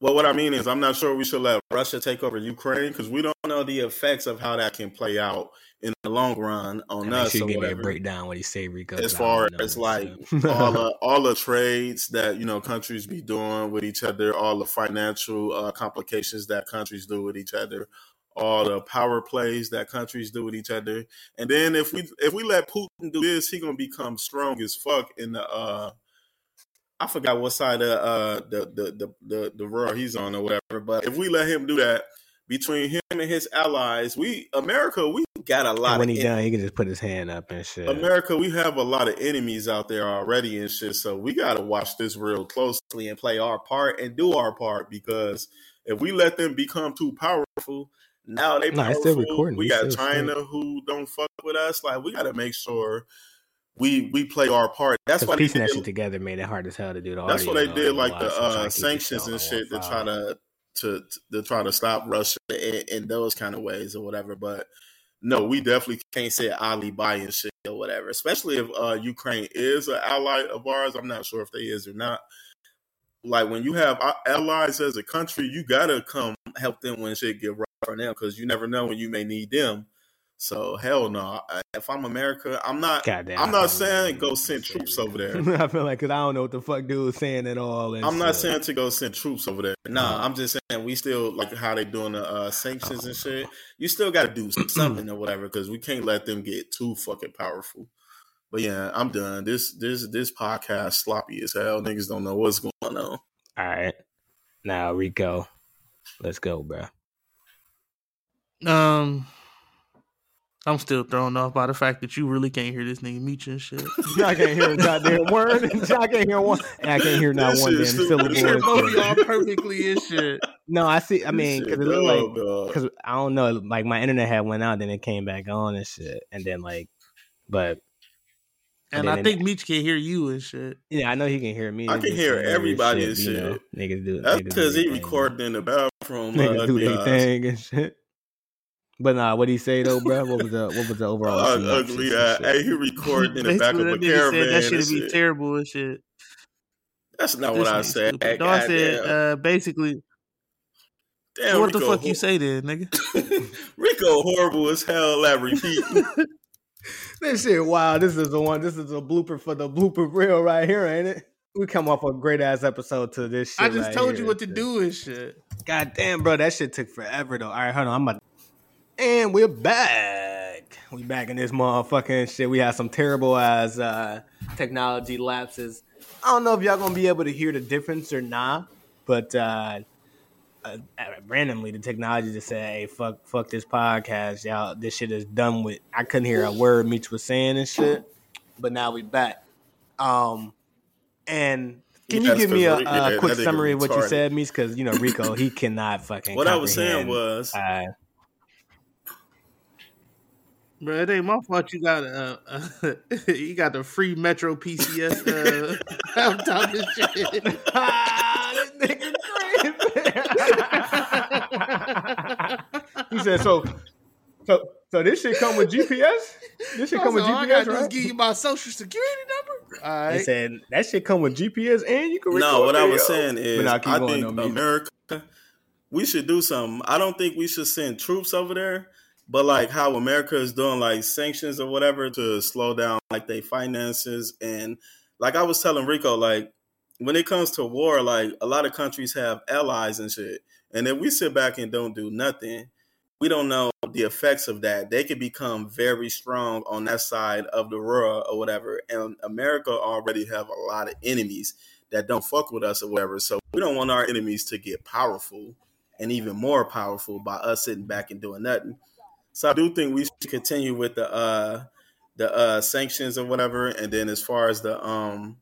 well what I mean is I'm not sure we should let Russia take over Ukraine because we don't know the effects of how that can play out in the long run on And us sure you give me a breakdown what he say, Rico. as far as like all the *laughs* all the trades that you know countries be doing with each other, all the financial uh, complications that countries do with each other, all the power plays that countries do with each other, and then if we if we let Putin do this, he gonna become strong as fuck in the. uh I forgot what side of uh, the, the the the the world he's on or whatever, but if we let him do that between him and his allies, we America we got a lot And when of he done, he can just put his hand up and shit. America, we have a lot of enemies out there already and shit. So we got to watch this real closely and play our part and do our part because if we let them become too powerful, now they No, powerful. still recording. We We got China who don't fuck with us. Like we got to make sure we we play our part. That's why piecing that shit together made it hard as hell to do the that's what they did, like the lie, so I'm trying uh, to keep this sanctions and shit to try to to to try to stop Russia in, in those kind of ways or whatever. But no, we definitely can't say Ali by and shit or whatever. Especially if uh, Ukraine is an ally of ours. I'm not sure if they is or not. Like when you have allies as a country, you gotta come help them when shit get rough for them because you never know when you may need them. So hell no. If I'm America, I'm not. Goddamn, I'm not saying go send troops over there. *laughs* I feel like because I don't know what the fuck dude was saying at all. and I'm not shit. saying to go send troops over there. Nah, Uh-huh. I'm just saying we still like how they doing the uh, sanctions and shit. You still got to do *clears throat* something or whatever because we can't let them get too fucking powerful. But yeah, I'm done. This this this podcast sloppy as hell. Niggas don't know what's going on. All right, now Rico, let's go, bro. Um, I'm still thrown off by the fact that you really can't hear this nigga Meech and shit. *laughs* I can't hear a goddamn word. *laughs* I can't hear one. And I can't hear not This one damn syllable. This You hear shit both y'all perfectly and shit. No, I see. I mean, because shit like dumb, because I don't know, like my internet had went out, then it came back on and shit, and then like, but And then I it- think Meech can hear you and shit. yeah, I know he can hear me. I can hear some weird everybody and but, you know, shit. niggas do. That's because he their thing. recorded in the bathroom. Niggas uh, do their thing and shit. But nah, what he say though, bro? What was the what was the overall? *laughs* Uh, synopsis ugly. and Uh, hey, he recorded in the back of a that nigga caravan. said that shit and would be shit. terrible and shit. That's not This what I said. stupid. No, I said uh, basically. Damn, what the Rico fuck you say then, nigga? *laughs* Rico horrible as hell at repeating. *laughs* This shit, wow! This is the one. This is a blooper for the blooper reel right here, ain't it? We come off a great ass episode to this shit. I just right told here. you what to do and shit. God damn, bro, that shit took forever though. All right, hold on, I'm about. And we're back. We back in this motherfucking shit. We had some terrible ass uh, technology lapses. I don't know if y'all gonna be able to hear the difference or not, but uh, uh, randomly the technology just said, "Hey, fuck, fuck this podcast, y'all. This shit is done with." I couldn't hear a word Meech was saying and shit, but now we back. Um, and can you give me a, a quick summary of what you said, Meech? Because you know Rico, he cannot fucking. what I was saying was, uh, Bro, it ain't my fault you got uh, *laughs* uh you got the free Metro PCS uh *laughs* laptop and shit. ah, *laughs* this nigga crazy. he said, "So, so, so this shit come with GPS? This shit come with Also, all I GPS, gotta do is right?" give you my social security number. All He said that shit come with GPS and you can record no, what I was saying is, But keep I going, think though, America, we should do something. I don't think we should send troops over there But like how America is doing like sanctions or whatever to slow down like their finances and like I was telling Rico, like when it comes to war, like a lot of countries have allies and shit. And if we sit back and don't do nothing, we don't know the effects of that. They could become very strong on that side of the world or whatever. And America already have a lot of enemies that don't fuck with us or whatever. So we don't want our enemies to get powerful and even more powerful by us sitting back and doing nothing. So I do think we should continue with the uh the uh sanctions or whatever. And then as far as the um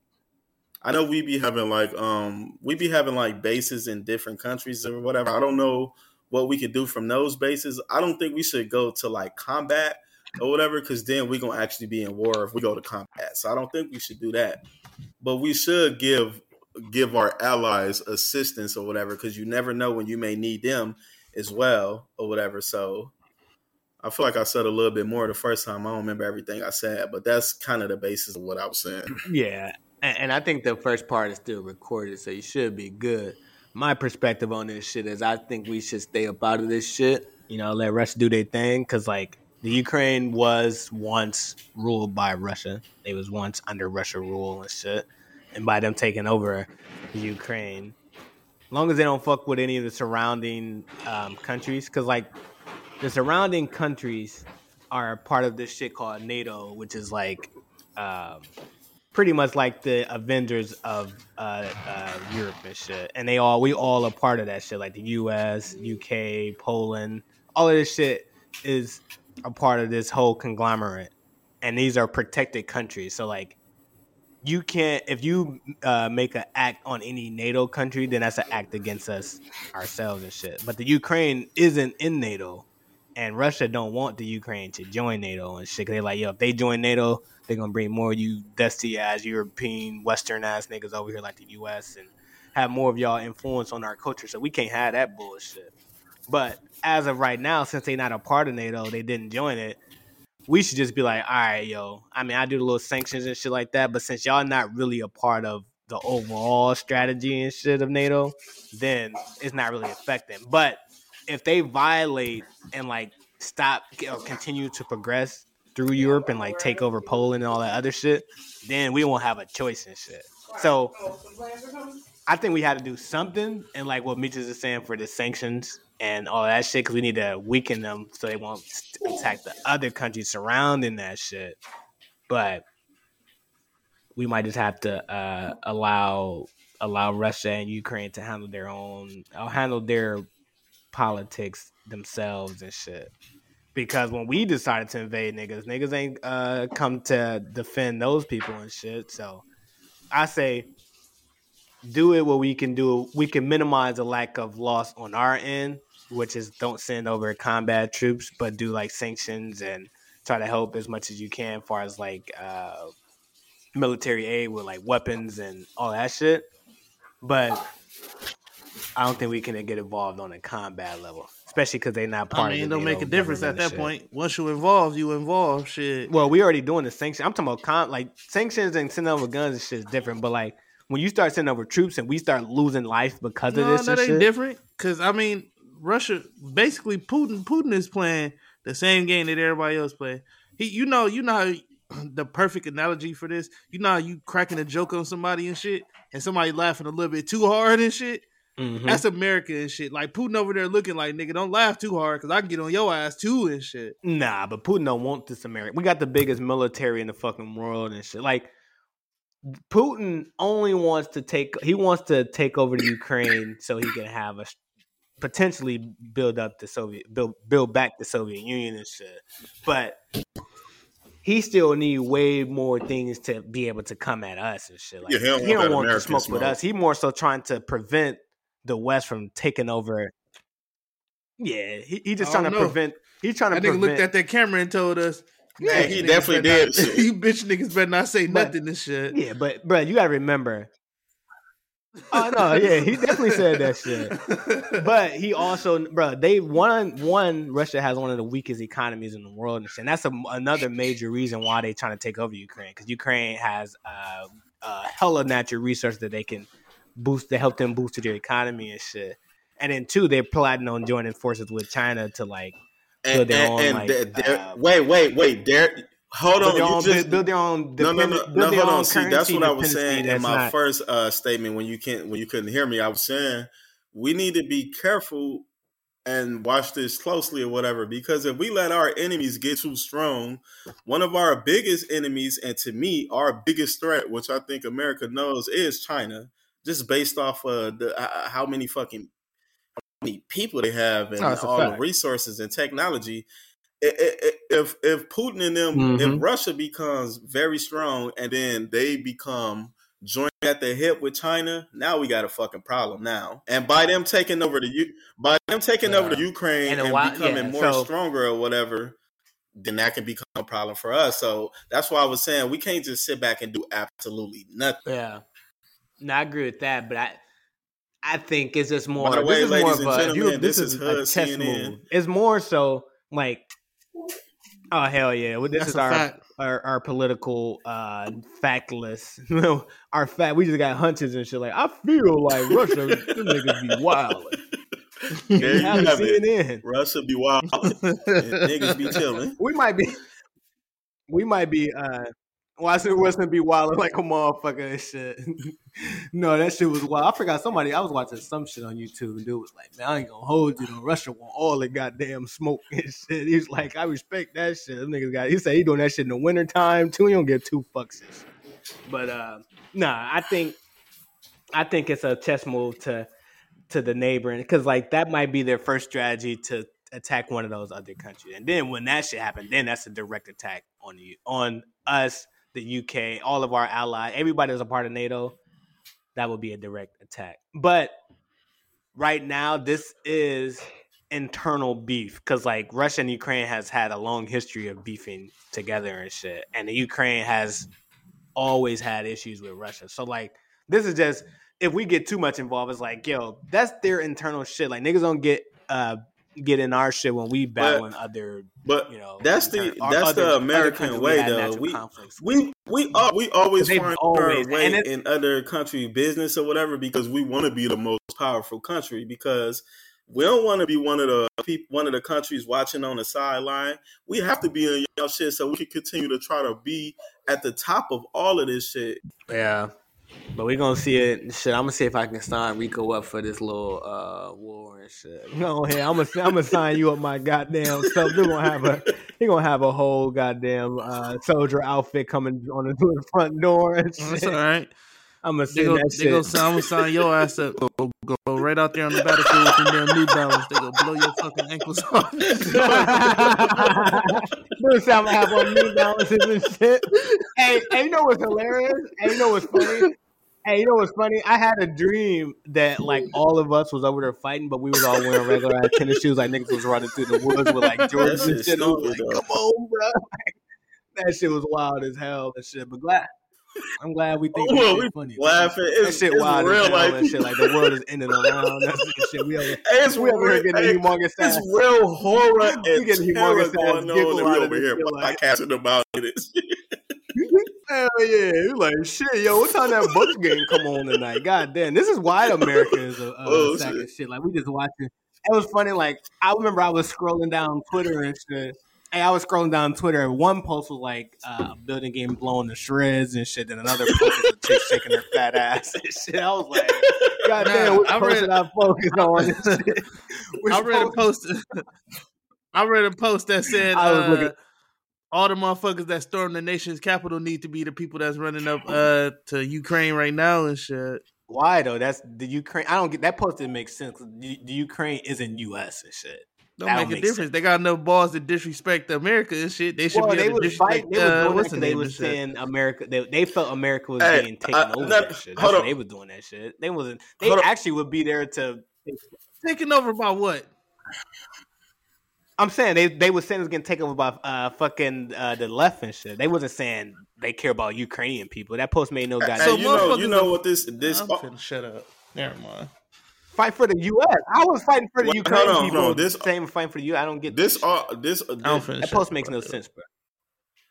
I know we be having like um we be having like bases in different countries or whatever. I don't know what we could do from those bases. I don't think we should go to like combat or whatever, because then we're gonna actually be in war if we go to combat. So I don't think we should do that. But we should give give our allies assistance or whatever, because you never know when you may need them as well or whatever. So I feel like I said a little bit more the first time. I don't remember everything I said, but that's kind of the basis of what I was saying. *clears throat* Yeah, and, and I think the first part is still recorded, so you should be good my perspective on this shit is I think we should stay up out of this shit. You know, let Russia do their thing because like the Ukraine was once ruled by Russia. They was once under Russia rule and shit. And by them taking over Ukraine, as long as they don't fuck with any of the surrounding um, countries, because like the surrounding countries are part of this shit called NATO, which is like um, pretty much like the Avengers of uh, uh, Europe and shit. And they all we all are part of that shit, like the U.S., UK, Poland. All of this shit is a part of this whole conglomerate, and these are protected countries. So like, you can't if you uh, make an act on any NATO country, then that's an act against us ourselves and shit. But the Ukraine isn't in NATO, and Russia don't want the Ukraine to join NATO and shit. They're like, yo, if they join NATO they're gonna bring more of you dusty ass European Western ass niggas over here like the US and have more of y'all influence on our culture. So we can't have that bullshit. But as of right now, since they're not a part of NATO, they didn't join it. We should just be like, all right, yo. I mean, I do the little sanctions and shit like that, but since y'all not really a part of the overall strategy and shit of NATO, then it's not really affecting. But if they violate and like stop continue to progress through Europe and like take over Poland and all that other shit, then we won't have a choice and shit. So I think we had to do something, and like what Meech is saying for the sanctions and all that shit, because we need to weaken them so they won't attack the other countries surrounding that shit. But we might just have to uh, allow allow Russia and Ukraine to handle their own, I'll uh, handle their politics themselves and shit because when we decided to invade niggas, niggas ain't uh, come to defend those people and shit. So I say do it what we can do. We can minimize the lack of loss on our end, which is don't send over combat troops, but do like sanctions and try to help as much as you can, as far as like uh, military aid with like weapons and all that shit. But I don't think we can get involved on a combat level especially because they're not part. I mean, of it don't make a difference at that shit. point. Once you involve, you involve. Shit. Well, we already doing the sanctions. I'm talking about con- like sanctions and sending over guns and shit is different. But like when you start sending over troops and we start losing life because no, of this, that ain't shit, different. Because I mean, Russia basically Putin Putin is playing the same game that everybody else play. He, you know, you know how *clears throat* the perfect analogy for this. You know how you cracking a joke on somebody and shit, and somebody laughing a little bit too hard and shit. Mm-hmm. That's America and shit. Like Putin over there looking like nigga, don't laugh too hard because I can get on your ass too and shit. Nah, but Putin don't want this America. We got the biggest military in the fucking world and shit. Like Putin only wants to take. He wants to take over the Ukraine so he can have a potentially build up the Soviet build build back the Soviet Union and shit. But he still need way more things to be able to come at us and shit. Like yeah, he don't, he don't want to smoke, smoke with us. He more so trying to prevent the West from taking over. Yeah, he, he just trying to know. prevent. He's trying to. That prevent, nigga looked at that camera and told us. Yeah, he definitely did. Not, *laughs* you bitch niggas better not say but, nothing and shit. Yeah, but bro, you gotta remember. *laughs* oh no, yeah, he definitely said that shit. But he also, bro, they one one Russia has one of the weakest economies in the world, and, that's a, another major reason why they trying to take over Ukraine because Ukraine has uh, a hella natural resource that they can boost to help them boost their economy and shit. And then two, they're plotting on joining forces with China to like And, build their and, own, and like, there- there- uh, wait, wait, wait. There, hold build on. their You own, just build their own. no, no, no, no. Hold on. See, that's what I was saying in my not- first uh, statement when you can't when you couldn't hear me. I was saying we need to be careful and watch this closely or whatever because if we let our enemies get too strong, one of our biggest enemies and to me our biggest threat, which I think America knows, is China. Just based off of the uh, how many fucking how many people they have and Oh, all the resources and technology. If if Putin and them, Mhm. if Russia becomes very strong and then they become joined at the hip with China, now we got a fucking problem now. And by them taking over the U, by them taking over the Ukraine And and, while- becoming yeah, more so- stronger or whatever, then that can become a problem for us. So that's why I was saying we can't just sit back and do absolutely nothing. Yeah. No, I agree with that, but I I think it's just more. By the way, this is more ladies of and a, gentlemen, this, this is, is a Hood chess CNN. move. It's more so like, oh hell yeah! Well, this That's is our, our our political uh factless. *laughs* our fact. We just got hunches and shit. Like I feel like Russia, them niggas be wild. There you *laughs* have have it. CNN. Russia be wild, *laughs* and niggas be chilling. We might be. We might be. uh said Western be wild like a motherfucker and shit. *laughs* no, that shit was wild. I forgot somebody. I was watching some shit on YouTube, and dude was like, "Man, I ain't gonna hold you. though. Russia want all the goddamn smoke *laughs* and shit." He's like, "I respect that shit." Them niggas got. He said he doing that shit in the wintertime too. He don't give two fucks. But uh, nah, I think, I think it's a chess move to to the neighboring because like that might be their first strategy to attack one of those other countries, and then when that shit happened, then that's a direct attack on you on us, the UK, all of our allies, everybody that's a part of NATO. That would be a direct attack, but right now this is internal beef because like Russia and Ukraine has had a long history of beefing together and shit, and the Ukraine has always had issues with Russia. So like this is just if we get too much involved, it's like yo, that's their internal shit. Like niggas don't get uh get in our shit when we battling other But you know. that's the intern- that's other- the American way, though. We we we al- we always find always- our way it- in other country business or whatever because we want to be the most powerful country because we don't want to be one of the people one of the countries watching on the sideline. We have to be in y'all shit so we can continue to try to be at the top of all of this shit. Yeah. But we're gonna see it. Shit, I'm gonna see if I can sign Rico up for this little uh war and shit. No, hey, I'm gonna I'm gonna sign you up my goddamn self. They're gonna have a he gonna have a whole goddamn uh, soldier outfit coming on the, front door and That's all right. I'm gonna They send go, that they go shit. sign, I'm gonna sign your ass up. *laughs* Go, go, go right out there on the battlefield with them damn New Balance. They gonna blow your fucking ankles off. Dude, say I'm gonna have on New Balances and shit. Hey, hey, you know what's hilarious? Hey, you know what's funny? Hey, you know what's funny? I had a dream that like all of us was over there fighting, but we was all wearing regular ass tennis shoes. Like niggas was running through the woods with like Jordans and shit. I was like, come on, bro. *laughs* that shit was wild as hell and shit. But glad, I'm glad we think Well, we funny. laughing. That It's, shit it's wild real hell and shit. Like the world is ending around. That's shit. We over, *laughs* it's we over here real, getting hey, humongous it's ass. real horror *laughs* and We getting humongous going ass on, and we over here like- podcasting about this. *laughs* Hell yeah! You're like shit, yo. What time that Bucks game come on tonight? God damn, this is why America is a, a Oh, sack shit. of shit. Like we just watching. It was funny. Like I remember I was scrolling down Twitter and shit. Hey, I was scrolling down Twitter and one post was like uh, a building game blowing to shreds and shit, and another post was a chick shaking her fat ass and shit. I was like, God Nah, damn, which I post read- I focus on? *laughs* I read a post- post. *laughs* I read a post that said I was uh, looking- all the motherfuckers that storm the nation's capital need to be the people that's running up uh, to Ukraine right now and shit. Why though? That's the Ukraine. I don't get that post. Didn't make sense. The, the Ukraine isn't U.S. and shit. Don't make don't a make difference. sense. They got enough balls to disrespect America and shit. They should Well, be they able to was disrespect. fighting. They was uh, doing what's that the 'cause they name was shit. saying America. They, they felt America was Hey, being taken uh, over. that- shit. hold That's why on. they was doing that shit. They wasn't. They Hold on. actually would be there to. Taking over by what? I'm saying they they was saying it was getting taken over by uh fucking uh, the left and shit. They wasn't saying they care about Ukrainian people. That post made no Hey, goddamn. So you know, you know what this this. I'm finna shut up. Never mind. Fight for the U.S. I was fighting for the Wait, Ukrainian hold on, people. hold on. This- same fighting for the U.S. I don't get This uh, shit. all this, uh, I'm this finna that post makes no fuck sense, bro.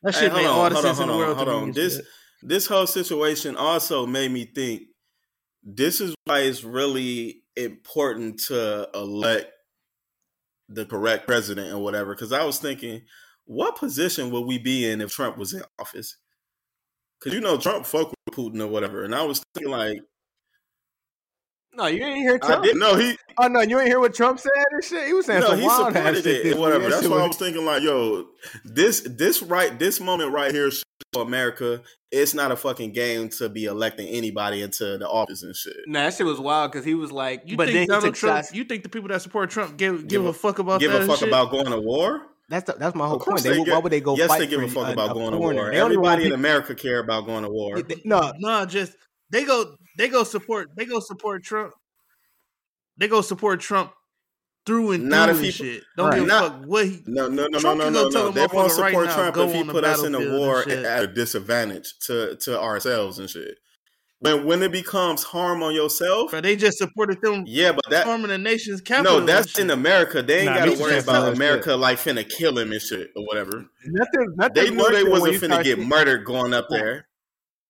That shit hold made on, all the hold on, sense in the world hold to on. me. This shit. this whole situation also made me think. This is why it's really important to elect the correct president or whatever. Because I was thinking, what position would we be in if Trump was in office? Because you know Trump fuck with Putin or whatever, and I was thinking like, No, you ain't hear I didn't know he Oh no, you ain't hear what Trump said and shit. He was saying no some he wild ass supported shit. it or whatever. That That's shit why I was- was thinking like, yo, this this right this moment right here for America. It's not a fucking game to be electing anybody into the office and shit. Nah, that shit was wild because he was like, You but then think he Donald Trump? shots. You think the people that support Trump give give, Give a, a- fuck about Give that a fuck shit? about going to war? That's the, that's my whole Of course point. They, they why would they go yes, fight they give a for fuck about going to war. They Everybody in America care about going to war. no, No, just they go they go support they go support Trump. They go support Trump through and Not through if and he- shit. Don't Right. give a Not- fuck what he. No, no, no, Trump no, no, no, no. They won't motherfucker right support now, Trump if he put us in a war at a disadvantage to to ourselves and shit. When when it becomes harm on yourself, Bro, they just supported them yeah, but that storming the nation's capital. no, that's and in. America. They ain't Nah, got to worry too. about Shit. America like finna kill him and shit or whatever. nothing. nothing They knew they wasn't finna get seeing- murdered going up there.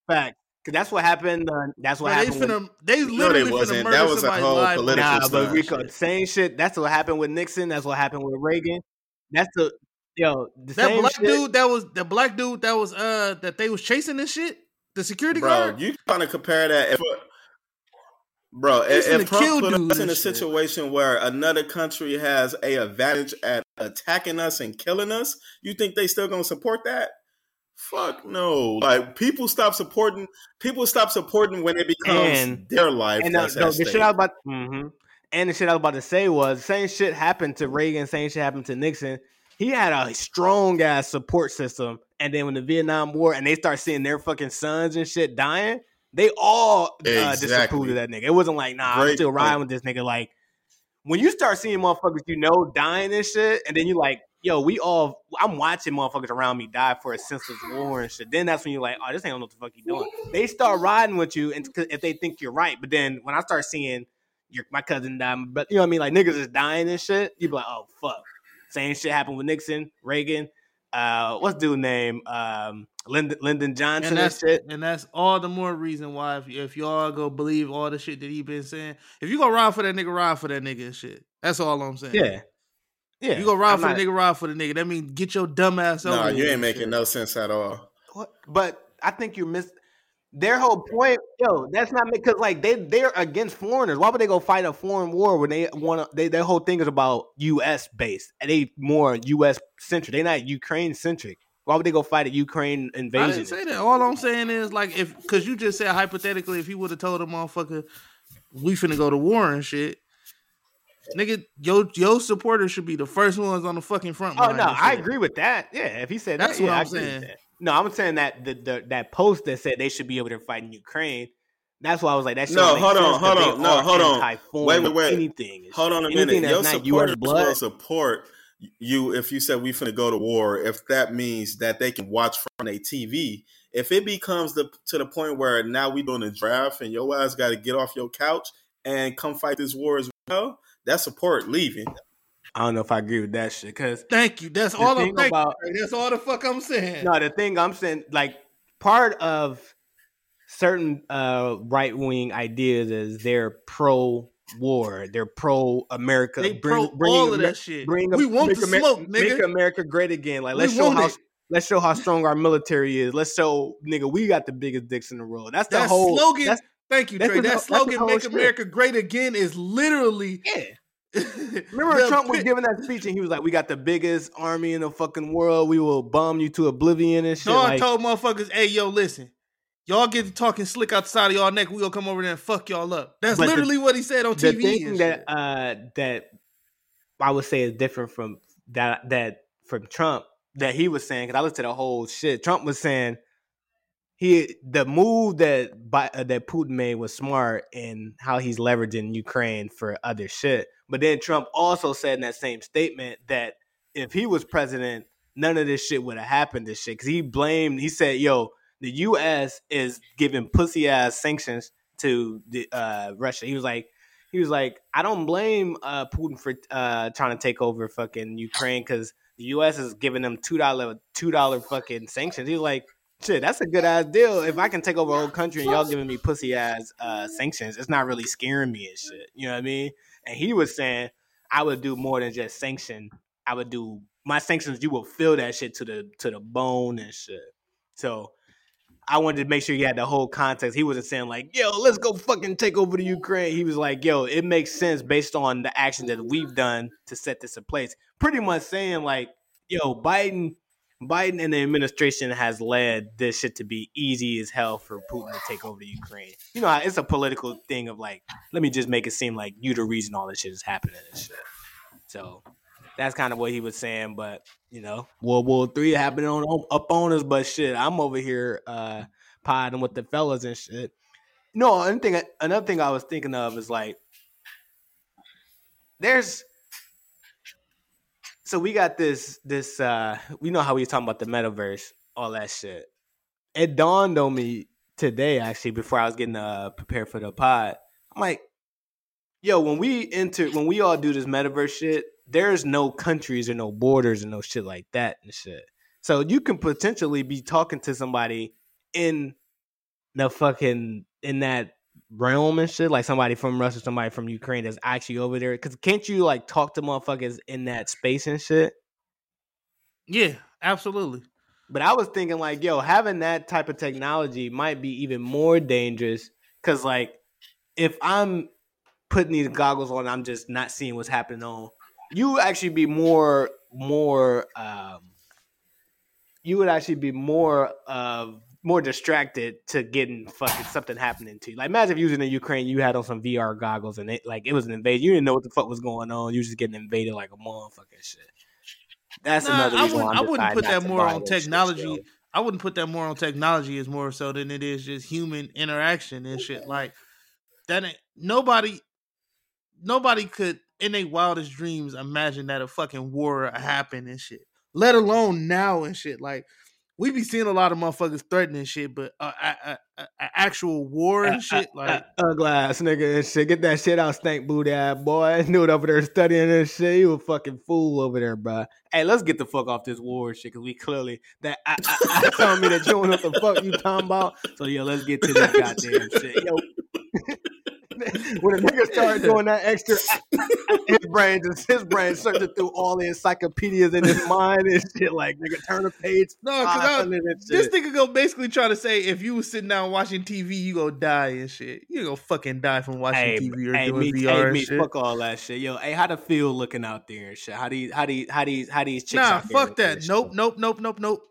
Fact, because that's what happened. Uh, that's what Bro, they happened. when- finna, they No, literally they finna wasn't. murder That was a whole live on political Nah, but stunt. Rico, same shit. That's what happened with Nixon. That's what happened with Reagan. That's the yo the That same black shit. dude that was the black dude that was uh that they was chasing this shit. The security Bro, guard. you trying to compare that? If, bro, He's if, finna if Trump kill put us in and a shit. situation where another country has a advantage at attacking us and killing us, you think they still gonna support that? Fuck no! Like people stop supporting. People stop supporting when it becomes And- their life. And uh, no, the shit I was about, hmm and the shit I was about to say was same shit happened to Reagan, same shit happened to Nixon. He had a strong ass support system, and then when the Vietnam War and they start seeing their fucking sons and shit dying, they all uh, Exactly. disapproved of that nigga. It wasn't like, nah, I'm still riding point. with this nigga. Like when you start seeing motherfuckers you know dying and shit, and then you like, yo, we all, I'm watching motherfuckers around me die for a senseless war and shit. Then that's when you're like, oh, this ain't know what the fuck you doing. They start riding with you, and if they think you're right, but then when I start seeing your my cousin die, but you know what I mean, like niggas is dying and shit, you be like, oh fuck. Same shit happened with Nixon, Reagan. Uh, what's dude name? Um, Lyndon, Lyndon Johnson and and, that's shit. and that's all the more reason why if, if y'all go believe all the shit that he been saying, if you go ride for that nigga, ride for that nigga and shit. That's all I'm saying. Yeah, yeah. You go ride I'm for not- the nigga, ride for the nigga. That means get your dumb ass over. No, you ain't making shit. no sense at all. What? But I think you missed their whole point. Yo, that's not because like they they're against foreigners. Why would they go fight a foreign war when they want to? They their whole thing is about U.S. based. And they more U.S. centric. They not Ukraine centric. Why would they go fight a Ukraine I invasion? didn't say that. All I'm saying is like if because you just said hypothetically, if he would have told a motherfucker we finna go to war and shit, nigga, your your supporters should be the first ones on the fucking front Oh no, I shit. agree with that. Yeah, if he said That's that, what yeah, I I'm agree with saying. that. No, I'm saying that the, the that post that said they should be able to fight in Ukraine. That's why I was like, that. No, make hold on, hold on, no, hold on. anti-foreign Wait, wait, wait. Anything. Hold on a minute. Your supporters will support you if you said we finna go to war. If that means that they can watch from a TV. If it becomes the to the point where now we doing a draft and your ass got to get off your couch and come fight this war as well, that's support leaving. I don't know if I agree with that shit because Thank you. That's all I'm thing about- That's all the fuck I'm saying. no, the thing I'm saying, like part of certain uh, right wing ideas is they're pro war, they're pro America. they pro all of that shit. Bring we want make the Amer- smoke, Make. America great again. Like let's show how it. let's show how strong our military is. Let's show nigga we got the biggest dicks in the world. That's the That whole slogan. That's, Thank you, that's Trey. That slogan, "Make shit. America Great Again," is literally. yeah. *laughs* Remember the Trump was giving that speech and he was like, "We got the biggest army in the fucking world. We will bomb you to oblivion and shit." Dog Like, told motherfuckers, "Hey, yo, listen, y'all get to talking slick outside of y'all neck. We gonna come over there and fuck y'all up." That's But the- literally what he said on the TV. thing and that uh that I would say is different from that that from Trump that he was saying because I listened to the whole shit. Trump was saying he the move that Bi- uh, that Putin made was smart in how he's leveraging Ukraine for other shit. But then Trump also said in that same statement that if he was president, none of this shit would have happened. This shit because he blamed. He said, "Yo, the U.S. is giving pussy ass sanctions to the uh, Russia." He was like, he was like, "I don't blame uh, Putin for uh, trying to take over fucking Ukraine because the U.S. is giving them two dollar two dollar fucking sanctions." He was like. Shit, that's a good ass deal. If I can take over a whole country and y'all giving me pussy ass uh, sanctions, it's not really scaring me and shit. You know what I mean? And he was saying, I would do more than just sanction. I would do my sanctions. You will feel that shit to the to the bone and shit. So I wanted to make sure you had the whole context. He wasn't saying like, "Yo, let's go fucking take over the Ukraine." He was like, "Yo, it makes sense based on the action that we've done to set this in place." Pretty much saying like, "Yo, Biden, Biden and the administration has led this shit to be easy as hell for Putin to take over the Ukraine." You know, it's a political thing of like, let me just make it seem like you the reason all this shit is happening and shit. So that's kind of what he was saying. But you know, World War Three happening on up on us. But shit, I'm over here uh podding with the fellas and shit. No, another thing, another thing I was thinking of is like, there's. So we got this this uh we know how we talking about the metaverse, all that shit. It dawned on me today actually before I was getting uh prepared for the pod. I'm like, yo, when we enter when we all do this metaverse shit, there's no countries or no borders and no shit like that and shit. So you can potentially be talking to somebody in the fucking in that realm and shit, like somebody from Russia, somebody from Ukraine that's actually over there. Cause can't you like talk to motherfuckers in that space and shit? Yeah, absolutely. But I was thinking like, yo, having that type of technology might be even more dangerous. Cause like if I'm putting these goggles on, I'm just not seeing what's happening on you actually be more more um you would actually be more uh more distracted to getting fucking something happening to you. Like imagine if you was in the Ukraine, you had on some VR goggles and it like it was an invasion. You didn't know what the fuck was going on. You was just getting invaded like a motherfucking shit. That's nah, another reason I wouldn't, I wouldn't put that more on technology. Shit, I wouldn't put that more on technology as more so than it is just human interaction and shit. Like that ain't nobody nobody could in their wildest dreams imagine that a fucking war happen and shit. Let alone now and shit. Like we be seeing a lot of motherfuckers threatening shit, but uh, a, a, actual war and shit, like ugly ass nigga and shit. Get that shit out, stank booty ass boy. *laughs* Knew it over there studying this shit. You a fucking fool over there, bro. Hey, let's get the fuck off this war shit, cause we clearly that I, I, I *laughs* telling me that you don't know what the fuck you talking about. So yo, let's get to this goddamn shit, yo. *laughs* *laughs* when a nigga started doing that extra, *laughs* his brain just his brain searching through all the encyclopedias in his mind and shit. Like nigga, turn a page. No, because this nigga go basically try to say if you was sitting down watching TV, you go die and shit. You go fucking die from watching hey, TV or hey, doing me, VR hey, and me, shit. Fuck all that shit, yo. Hey, how to feel looking out there and shit? How do you, how do you, how do you, how do these chicks? Nah, fuck that. Nope, nope, nope, nope, nope.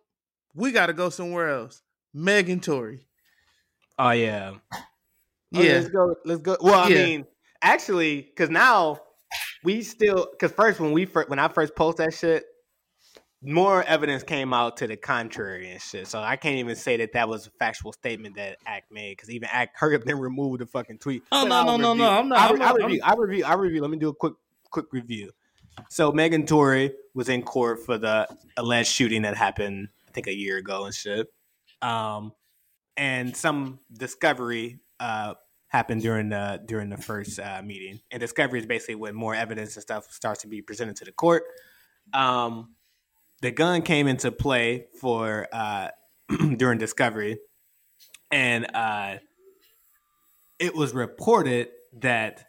We got to go somewhere else. Megan Tory. Oh yeah. Oh, yeah, let's go. Let's go. Well, I yeah. mean, actually, because now we still because first when we first when I first post that shit, more evidence came out to the contrary and shit. So I can't even say that that was a factual statement that Act made because even Act *laughs* hurry up then removed the fucking tweet. Oh no no no no! I'm not. I, I'm not, I review. I review. I review. Let me do a quick quick review. So Megan Tory was in court for the alleged shooting that happened, I think, a year ago and shit. Um, and some discovery uh, happened during the during the first uh, meeting. And discovery is basically when more evidence and stuff starts to be presented to the court. Um, the gun came into play for uh, *clears throat* during discovery, and uh, it was reported that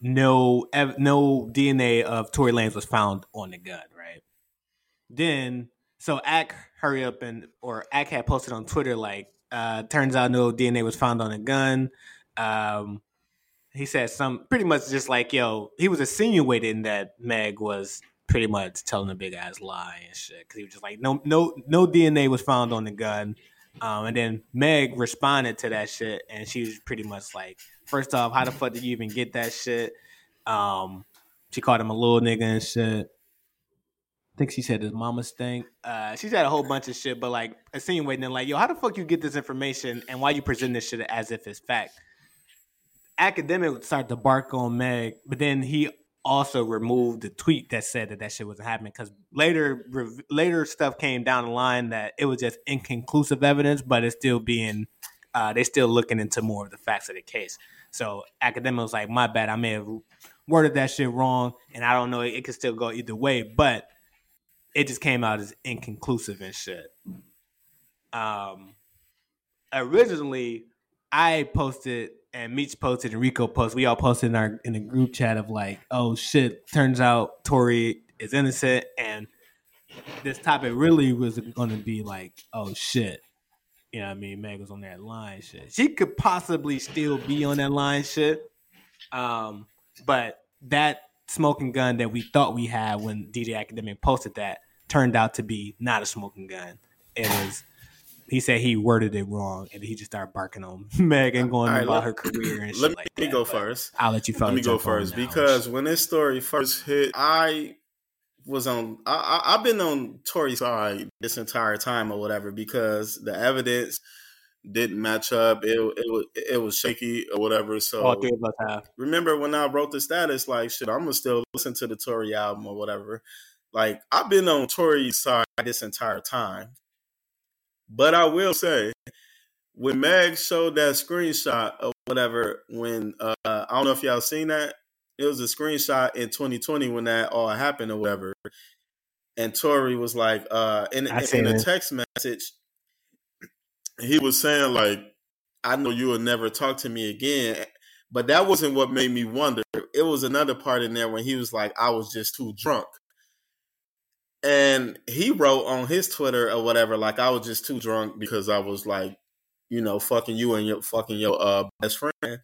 no ev- no DNA of Tory Lanez was found on the gun. Right then, so Ack hurry up and or Ack had posted on Twitter like uh, turns out no DNA was found on a gun. Um, he said some pretty much just like yo, he was insinuating that Meg was pretty much telling a big ass lie and shit because he was just like no no no DNA was found on the gun. Um, and then Meg responded to that shit, and she was pretty much like, first off, how the fuck did you even get that shit? Um, she called him a little nigga and shit think she said his mama stink. Uh, she said a whole bunch of shit, but like insinuating like, yo, how the fuck you get this information and why you present this shit as if it's fact? Academic started to bark on Meg, but then he also removed the tweet that said that that shit wasn't happening because later later stuff came down the line that it was just inconclusive evidence, but it's still being uh, they're still looking into more of the facts of the case. So academic was like, my bad, I may have worded that shit wrong, and I don't know, it could still go either way, but it just came out as inconclusive and shit. Um, originally, I posted and Meech posted and Rico posted. We all posted in our in a group chat of like, oh shit, turns out Tory is innocent, and this topic really was going to be like, oh shit, you know what I mean? Meg was on that line shit. She could possibly still be on that line shit, um, but that smoking gun that we thought we had when DJ Academic posted that turned out to be not a smoking gun. It was he said he worded it wrong, and he just started barking on *laughs* Meg and going right, about let- her career and shit Let me like go first. I'll let you. Let me go first because when this story first hit, I was on. I, I, I've been on Tory's side this entire time or whatever because the evidence didn't match up. It it was it was shaky or whatever. So all three of us have. remember when I wrote the status, like shit, I'm gonna still listen to the Tory album or whatever. Like I've been on Tory's side this entire time, but I will say when Meg showed that screenshot or whatever, when uh, I don't know if y'all seen that, it was a screenshot in 2020 when that all happened or whatever, and Tory was like, uh, in, in, in a text message, he was saying like, I know you will never talk to me again. But that wasn't what made me wonder. It was another part in there when he was like, I was just too drunk. And he wrote on his Twitter or whatever, like I was just too drunk because I was like, you know, fucking you and your fucking your uh best friend.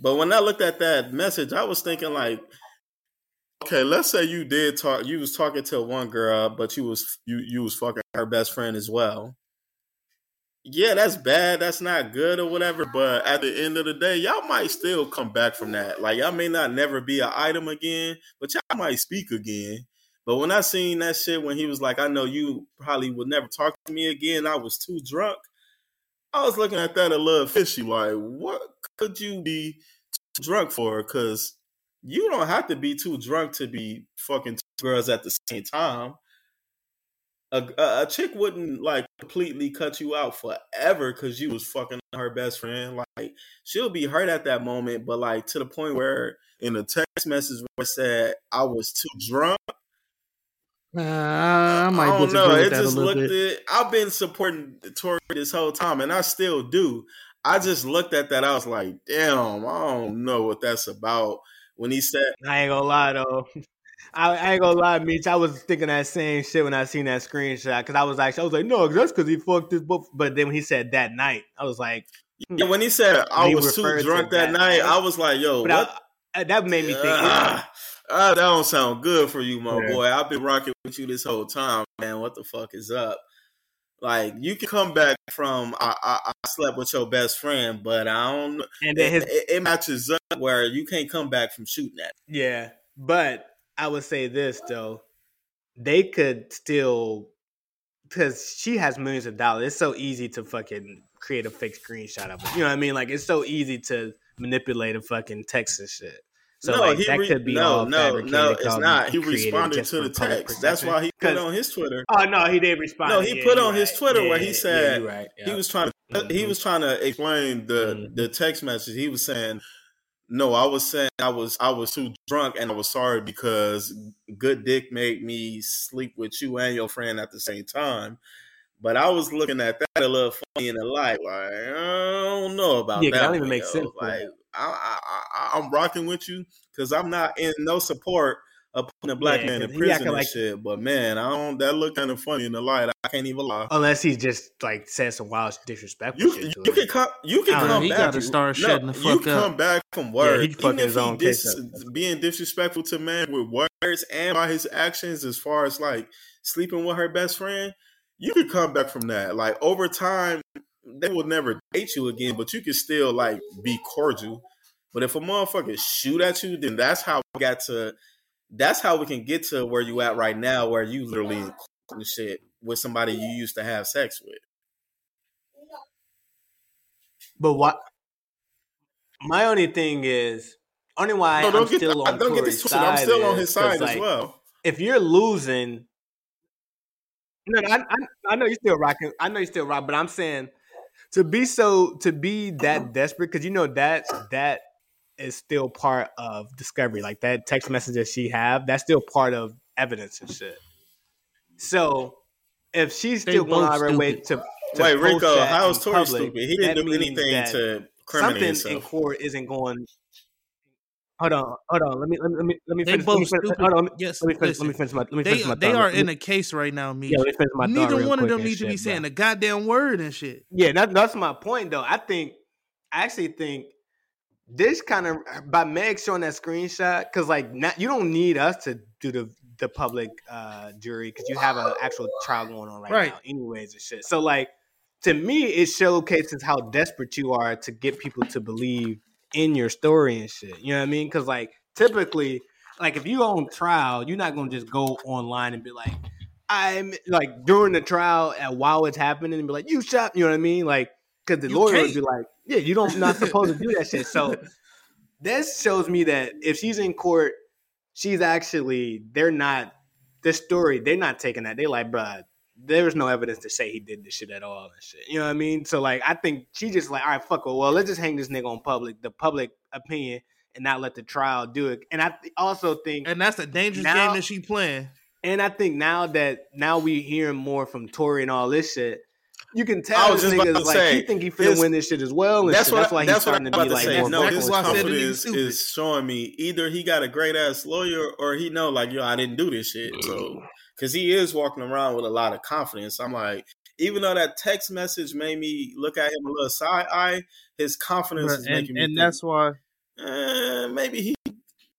But when I looked at that message, I was thinking like, okay, let's say you did talk you was talking to one girl, but you was you you was fucking her best friend as well yeah, that's bad. That's not good or whatever. But at the end of the day, y'all might still come back from that. Like y'all may not never be an item again, but y'all might speak again. But when I seen that shit when he was like, I know you probably would never talk to me again, I was too drunk. I was looking at that a little fishy. Like, what could you be drunk for? Because you don't have to be too drunk to be fucking two girls at the same time a, a chick wouldn't like completely cut you out forever because you was fucking her best friend. Like she'll be hurt at that moment, but like to the point where in the text message where it said I was too drunk. Uh, I might I don't know. It just looked bit. at. I've been supporting Tory this whole time, and I still do. I just looked at that. I was like, damn, I don't know what that's about. When he said, I ain't gonna lie though. *laughs* I, I ain't gonna lie, Meech. I was thinking that same shit when I seen that screenshot because I was like, I was like, no, that's because he fucked this book. But then when he said that night, I was like, yeah, when he said I He was too referred to drunk that, that night, night. I was like, yo, but what I, that made me think. Ah, that don't sound good for you, my Yeah. boy. I've been rocking with you this whole time, man. What the fuck is up? Like you can come back from I, I, I slept with your best friend, but I don't. and then his it, it matches up where you can't come back from shooting that. Yeah, but I would say this though, they could still because she has millions of dollars. It's so easy to fucking create a fake screenshot of it. You know what I mean? Like it's so easy to manipulate a fucking text and shit. So no, like, he that re- could be no, all no, no. It's could all be not. He responded to the text. That's why he put on his Twitter. Oh no, he didn't respond. No, he Yeah, put on his. Twitter Yeah, where he said you're right. he was trying to he Mhm. was trying to explain the Mhm. the text message. He was saying, "No, I was saying I was I was too drunk and I was sorry because good dick made me sleep with you and your friend at the same time." But I was looking at that a little funny in the light, like I don't know about Yeah, that. that don't even make sense. Like I, I, I, I'm rocking with you because I'm not in no support of putting a black Yeah, man in prison and like- shit. But man, I don't. That look kind of funny in the light. I can't even lie. Unless he just like said some wild disrespectful You, shit you to her. can come. You can I come know, he back. gotta start no, shutting the fuck You fuck come back from words. he fucking Even his own dis- case up. being disrespectful to man with words and by his actions, as far as like sleeping with her best friend, you could come back from that. Like over time, they will never date you again, but you can still like be cordial. But if a motherfucker shoot at you, then that's how we got to. That's how we can get to where you at right now, where you literally and shit with somebody you used to have sex with. But what? My only thing is, only why No, I'm don't get still on don't get this twisted. I'm side still on is his side like, as well. If you're losing, no, no, I, I, I know you're still rocking. I know you're still rocking, but I'm saying to be so to be that desperate because you know that that is still part of discovery. Like that text message that she have, that's still part of evidence and shit. So if she's still going both out of her way to, to Wait, Rico, that how in Tory public, stupid? He didn't do anything that- to criminate something in court isn't going. Hold on, hold on. Let me let me let me, let They finish. Let me both finish. stupid. Hold on. Let me, Yes, let me finish. Let me finish my. Let me They finish my they thought. are me- in a case right now, me. Yeah, let me finish my Neither one of them and need to be saying bro. a goddamn word and shit. Yeah, that, that's my point though. I think I actually think this kind of by Meg showing that screenshot because like not, you don't need us to do the the public uh jury because you have an actual trial going on right, Right. now, anyways and shit. So like to me, it showcases how desperate you are to get people to believe in your story and shit. You know what I mean? Because like typically, like if you on trial, you're not gonna just go online and be like. I'm like during the trial and while it's happening and be like, you shot, you know what I mean? Like, because the You lawyer can't. would be like, yeah, you don't not supposed to do that shit. So this shows me that if she's in court, she's actually they're not this story. They're not taking that. They like, bruh, there's no evidence to say he did this shit at all and shit. You know what I mean? So like, I think she just like, all right, fuck it. Well, let's just hang this nigga on public, the public opinion, and not let the trial do it. And I th- also think And that's a dangerous Now- game that she playing. and I think now that now we hearing more from Tory and all this shit, you can tell was this just about nigga's like say, he think he finna his- win this shit as well. And That's shit. what that's why I, he's that's what starting I'm to about be to like say. No, vocal. his That's why I said the nigga confidence is showing me either he got a great ass lawyer or he know like yo, I didn't do this shit. So because he is walking around with a lot of confidence, I'm like, even though that text message made me look at him a little side eye, his confidence is and making me and think, that's why eh, maybe he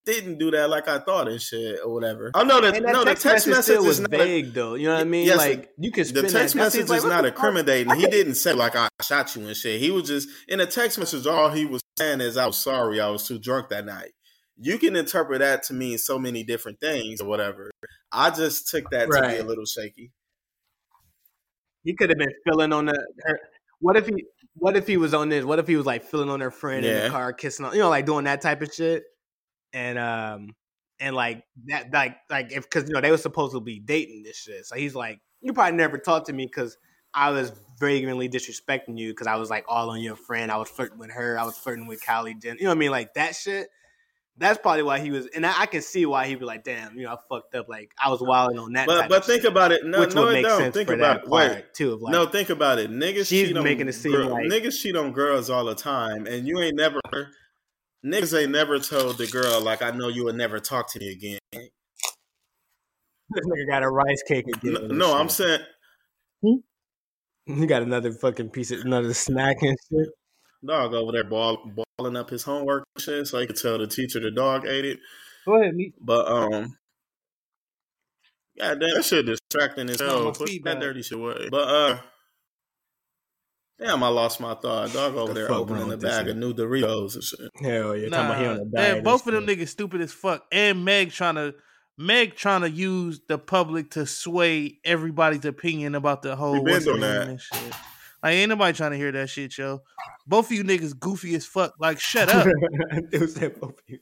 didn't do that like I thought and shit or whatever. I know that, that no, text, the text message message was is not a- vague though. You know what I mean? Yes, like you can the text that. Message like, is what not incriminating. He didn't say like I shot you and shit. He was just in the text message. All he was saying is I was sorry. I was too drunk that night. You can interpret that to mean so many different things or whatever. I just took that to be a little shaky. He could have been filling on the. Her, what if he? What if he was on this? What if he was like filling on her friend in the car, kissing on, you know, like doing that type of shit, and um, and like that, like like if because you know they were supposed to be dating this shit, so he's like, you probably never talked to me because I was vaguely disrespecting you because I was like all on your friend, I was flirting with her, I was flirting with Kylie Jen. you know what I mean, like that shit. That's probably why he was, and I, I can see why he'd be like, "Damn, you know, I fucked up. Like I was wilding on that." But but think shit, about it. No, which no, would make don't. sense Think for about that it. Wait. part too. Of like, no, think about it. Niggas She's cheat on making it seem girl- like- niggas cheat on girls all the time, and you ain't never niggas ain't never told the girl like I know you will never talk to me again. this nigga got a rice cake again. No, no. I'm saying you got another fucking piece of another snack and shit. dog over there ball, balling up his homework and shit, so he could tell the teacher the dog ate it. go ahead, me. But um, yeah, that shit distracting as hell. Put that dirty shit away. But uh, damn, I lost my thought. Dog over The there opening wrong a with bag of new Doritos and shit. Hell yeah, talking about he on Nah, a man, diet. both of them niggas stupid as fuck. And Meg trying to Meg trying to use the public to sway everybody's opinion about the whole We been what's her doing that. and shit. Like ain't nobody trying to hear that shit, yo. Both of you niggas goofy as fuck. Like shut up. *laughs* It was that both of you.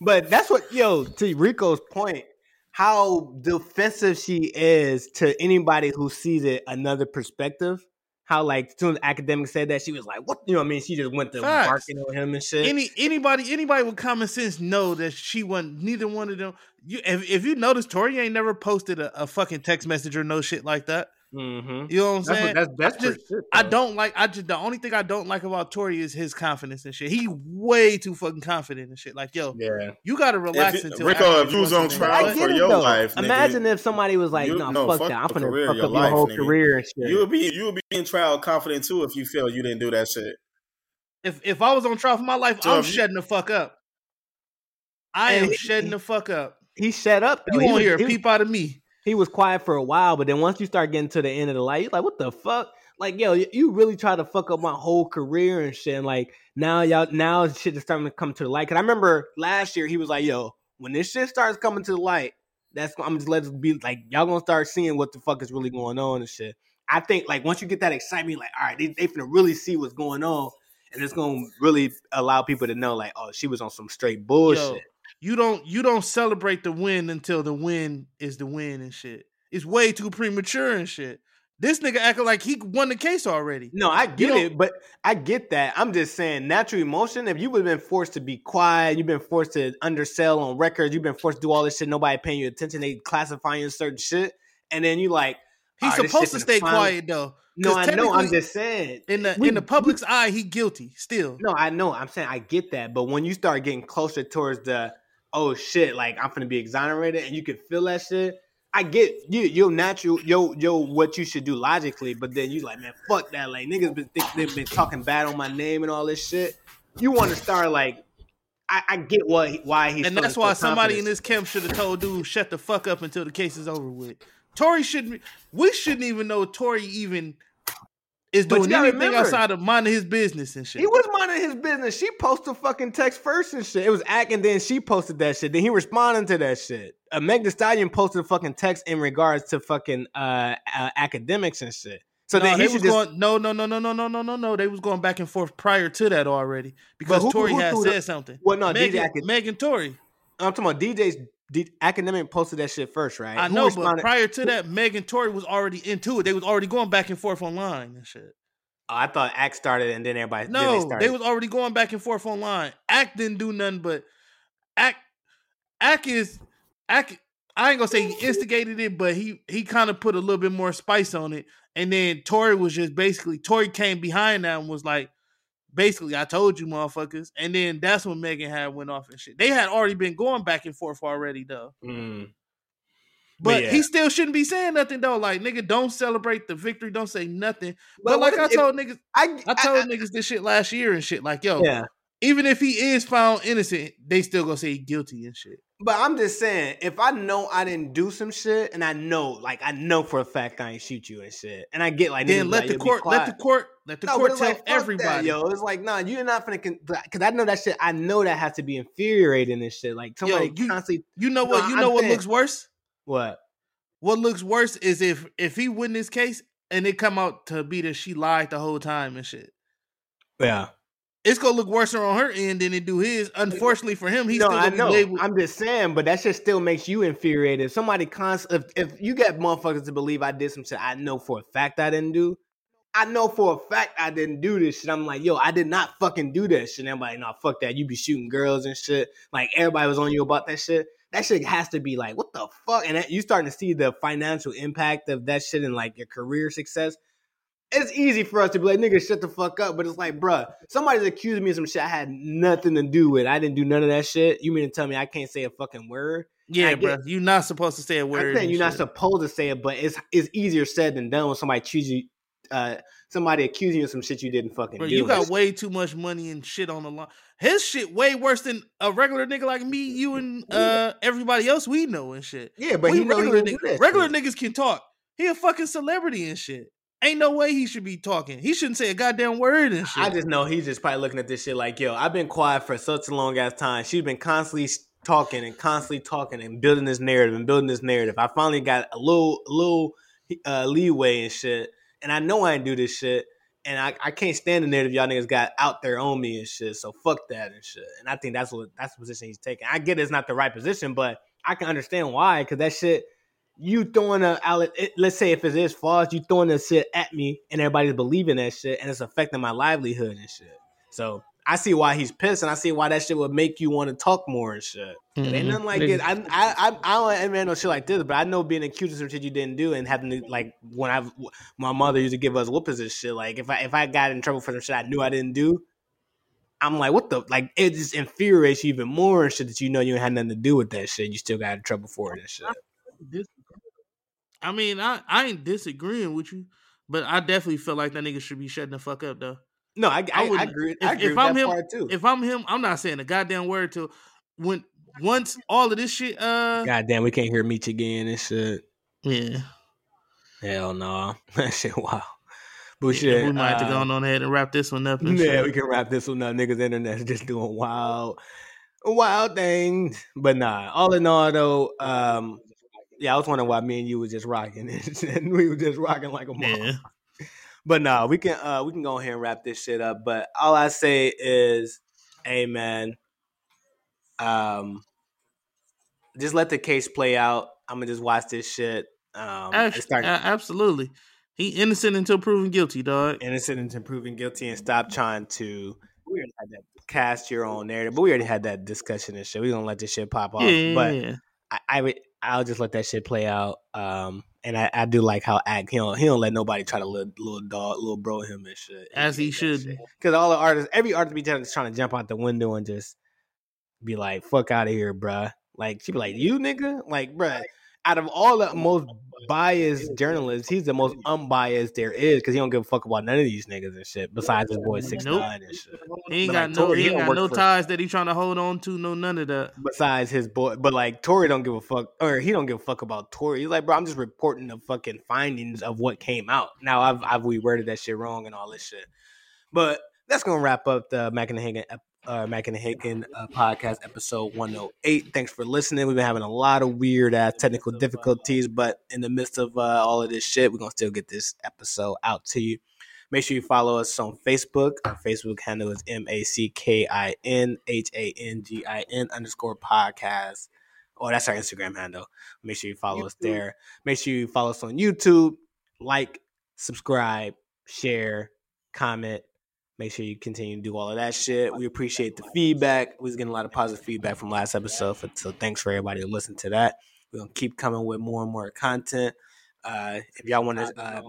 But that's what yo to Rico's point. How defensive she is to anybody who sees it another perspective. How like as soon as Akademiks said that she was like, "What?" You know what I mean? She just went to Facts. barking on him and shit. Any anybody anybody with common sense know that she wasn't neither one of them. You if, if you notice, Tory ain't never posted a, a fucking text message or no shit like that. Mm-hmm. You know what I'm That's saying? what, that's that's I just- shit, I don't like. I just the only thing I don't like about Tory is his confidence and shit. He way too fucking confident and shit. Like yo, Yeah. you gotta relax If it- until Rico, after if you was on trial for your though. life, nigga, Imagine if somebody was like, you- "No, no, fuck, fuck that. I'm gonna career, fuck your up life, your whole nigga. career and shit." you would be you would be in trial confident too if you feel you didn't do that shit. If if I was on trial for my life, So I'm if you- the fuck up. I And am he- shedding the fuck up. he shut up. Though. You won't hear a peep out of me. He was quiet for a while, but then once you start getting to the end of the light, you're like, what the fuck? Like, yo, you- really try to fuck up my whole career and shit. And like now y'all now shit is starting to come to the light. Cause I remember last year he was like, yo, when this shit starts coming to the light, that's I'm just let it be like y'all gonna start seeing what the fuck is really going on and shit. I think like once you get that excitement, like, all right, they, they finna really see what's going on. And it's gonna really allow people to know, like, oh, she was on some straight bullshit. Yo, you don't you don't celebrate the win until the win is the win and shit. It's way too premature and shit. This nigga acting like he won the case already. No, I get it, but I get that. I'm just saying, natural emotion. If you would have been forced to be quiet, you've been forced to undersell on records, you've been forced to do all this shit. Nobody paying you attention. They classifying certain shit, and then you like, He's right, supposed to stay quiet though. No, I know. I'm just saying. in the we- in the public's eye, he guilty still. No, I know. I'm saying I get that, but when you start getting closer towards the oh shit, like I'm gonna be exonerated, and you can feel that shit. I get you. You're natural. Yo, yo, what you should do logically, but then you like, man, fuck that. Like niggas been think they've been talking bad on my name and all this shit. You want to start like, I, I get what why he's and that's why somebody in this camp should have told dude shut the fuck up until the case is over with. Tory shouldn't. We shouldn't even know Tory even is doing anything remember- outside of minding his business and shit. He was minding his business. She posted fucking text first and shit. It was Ack, and then she posted that shit. Then he responded to that shit. Uh, Meg Thee Stallion posted a fucking text in regards to fucking uh, uh Akademiks and shit. So no, then he was just. going. No, no, no, no, no, no, no, no, no. They was going back and forth prior to that already because who- Tory who had said the- something. Well, no, Megan, DJ Megan Tory. I'm talking about DJ's. D- academic posted that shit first, right? I Who know, but prior to that, Megan Tory was already into it. They was already going back and forth online and shit. Oh, I thought Act started and then everybody. then No, they, they, started. was already going back and forth online. Act didn't do nothing but act. Act is act. I ain't gonna say he instigated it, but he he kind of put a little bit more spice on it. And then Tory was just basically Tory came behind that and was like, basically, I told you, motherfuckers. And then that's when Megan had went off and shit. They had already been going back and forth already though. Mm. But But yeah. he still shouldn't be saying nothing though. Like nigga, don't celebrate the victory. Don't say nothing. But, But like I if- told niggas, I, I told niggas this shit last year and shit. Like yo, yeah. Even if he is found innocent, they still gonna say guilty and shit. But I'm just saying, if I know I didn't do some shit, and I know, like, I know for a fact I ain't shoot you and shit, and I get like, Then let like, the court, let the court, let the No, court tell like, fuck that, everybody. yo. It's like, nah, you're not finna, because I know that shit. I know that has to be infuriating and shit. Like somebody you- constantly, You know what? You I'm know what saying- looks worse? what? What looks worse is if if he win this case and it come out to be that she lied the whole time and shit. Yeah, It's gonna look worse on her end than it do his. Unfortunately for him, he's no, still I know. be labeled. I'm just saying, but that shit still makes you infuriated. If somebody const, if if you get motherfuckers to believe I did some shit, I know for a fact I didn't do. I know for a fact I didn't do this shit. I'm like, yo, I did not fucking do that shit. And everybody, no, fuck that. You be shooting girls and shit. Like everybody was on you about that shit. That shit has to be like, what the fuck? And that, you starting to see the financial impact of that shit and like your career success. It's easy for us to be like, nigga, shut the fuck up. But it's like, bruh, somebody's accusing me of some shit I had nothing to do with. I didn't do none of that shit. You mean to tell me I can't say a fucking word? yeah, bro. You're not supposed to say a word. I'm saying you're not supposed to say it, but it's it's easier said than done when somebody accuse you, uh, somebody accusing you of some shit you didn't fucking Bro, do. you got It's- way too much money and shit on the line. His shit way worse than a regular nigga like me, you, and *laughs* uh everybody else we know and shit. yeah, but we he know he regular, niggas, regular shit. niggas can talk. He a fucking celebrity and shit. Ain't no way he should be talking. He shouldn't say a goddamn word and shit. I just know he's just probably looking at this shit like, yo, I've been quiet for such a long ass time. She's been constantly talking and constantly talking and building this narrative and building this narrative. I finally got a little, little uh, leeway and shit, and I know I ain't do this shit, and I, I can't stand the narrative y'all niggas got out there on me and shit. So fuck that and shit. And I think that's what that's the position he's taking. I get it's not the right position, but I can understand why because that shit. You throwing a, alle- let's say if it is false, you throwing that shit at me, and everybody's believing that shit, and it's affecting my livelihood and shit. So I see why he's pissed, and I see why that shit would make you want to talk more and shit. It ain't mm-hmm. nothing like it. I I I, I don't admit no shit like this, but I know being accused of some shit you didn't do and having to like when I my mother used to give us whoopings and shit. Like if I if I got in trouble for some shit I knew I didn't do, I'm like, what the like it just infuriates you even more and shit that you know you had nothing to do with that shit. You still got in trouble for it and shit. Dis- I mean, I, I ain't disagreeing with you, but I definitely feel like that nigga should be shutting the fuck up though. No, I I, I, wouldn't- agree. if- I agree if with I'm that him- part too. If I'm him, I'm not saying a goddamn word till when once all of this shit uh God damn, we can't hear Meech again and shit. yeah. Hell no, *laughs* that shit wow. But Yeah, we might have to go uh, on ahead and wrap this one up. And Yeah, shit. we can wrap this one up. Niggas internet's just doing wild, wild things. But nah, all in all though, um, yeah, I was wondering why me and you was just rocking *laughs* and we were just rocking like a mom. yeah. But nah, we can uh we can go ahead and wrap this shit up. But all I say is, hey man, um just let the case play out. I'm gonna just watch this shit. Um and Actu- start a- absolutely. He innocent until proven guilty, dog. innocent until proven guilty and stop trying to we already had that cast your own narrative. But we already had that discussion and shit. We gonna let this shit pop off. Yeah, but yeah. I, I would I'll just let that shit play out. Um and I, I do like how act he don't he don't let nobody try to little, little dog little bro him and shit. As he should. because all the artists, every artist be trying, trying to jump out the window and just be like, "Fuck out of here, bruh." Like she be like, "You nigga," like, bruh. Out of all the most biased journalists, he's the most unbiased there is because he don't give a fuck about none of these niggas and shit. Besides his boy Six Nope. Nine and shit. He ain't But, got like, no Tory, he he ain't got work no for- ties that he trying to hold on to, no none of that. Besides his boy, but like Tory don't give a fuck, or he don't give a fuck about Tory. He's like, bro, I'm just reporting the fucking findings of what came out. Now I've I've reworded that shit wrong and all this shit, but that's gonna wrap up the Mackin Hangin ep- uh, Mackin Hangin uh, podcast episode 108. Thanks for listening. We've been having a lot of weird ass technical difficulties, but in the midst of uh, all of this shit, we're gonna still get this episode out to you. Make sure you follow us on Facebook. Our Facebook handle is M A C K I N H A N G I N underscore podcast. Oh, that's our Instagram handle. Make sure you follow us there. Make sure you follow us on YouTube. Like, subscribe, share, comment. Make sure you continue to do all of that shit. We appreciate the feedback. We was getting a lot of positive feedback from last episode, so thanks for everybody who listened to that. We're gonna keep coming with more and more content. Uh, if y'all want to uh,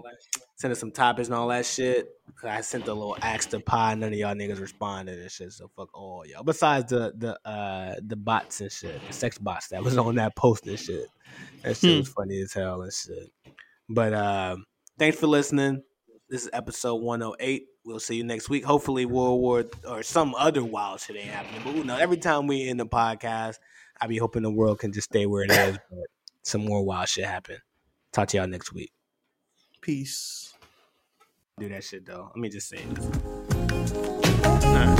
send us some topics and all that shit, I sent a little ask to pod. None of y'all niggas responded and shit. So fuck all y'all. Besides the the uh the bots and shit, the sex bots that was *laughs* on that post and shit. That shit was funny as hell and shit. But um, thanks for listening. This is episode 108. We'll see you next week. Hopefully, World War or some other wild shit ain't happening. But who knows? Every time we end the podcast, I be hoping the world can just stay where it is. But some more wild shit happen. Talk to y'all next week. Peace. Do that shit though. Let me just say it. All right.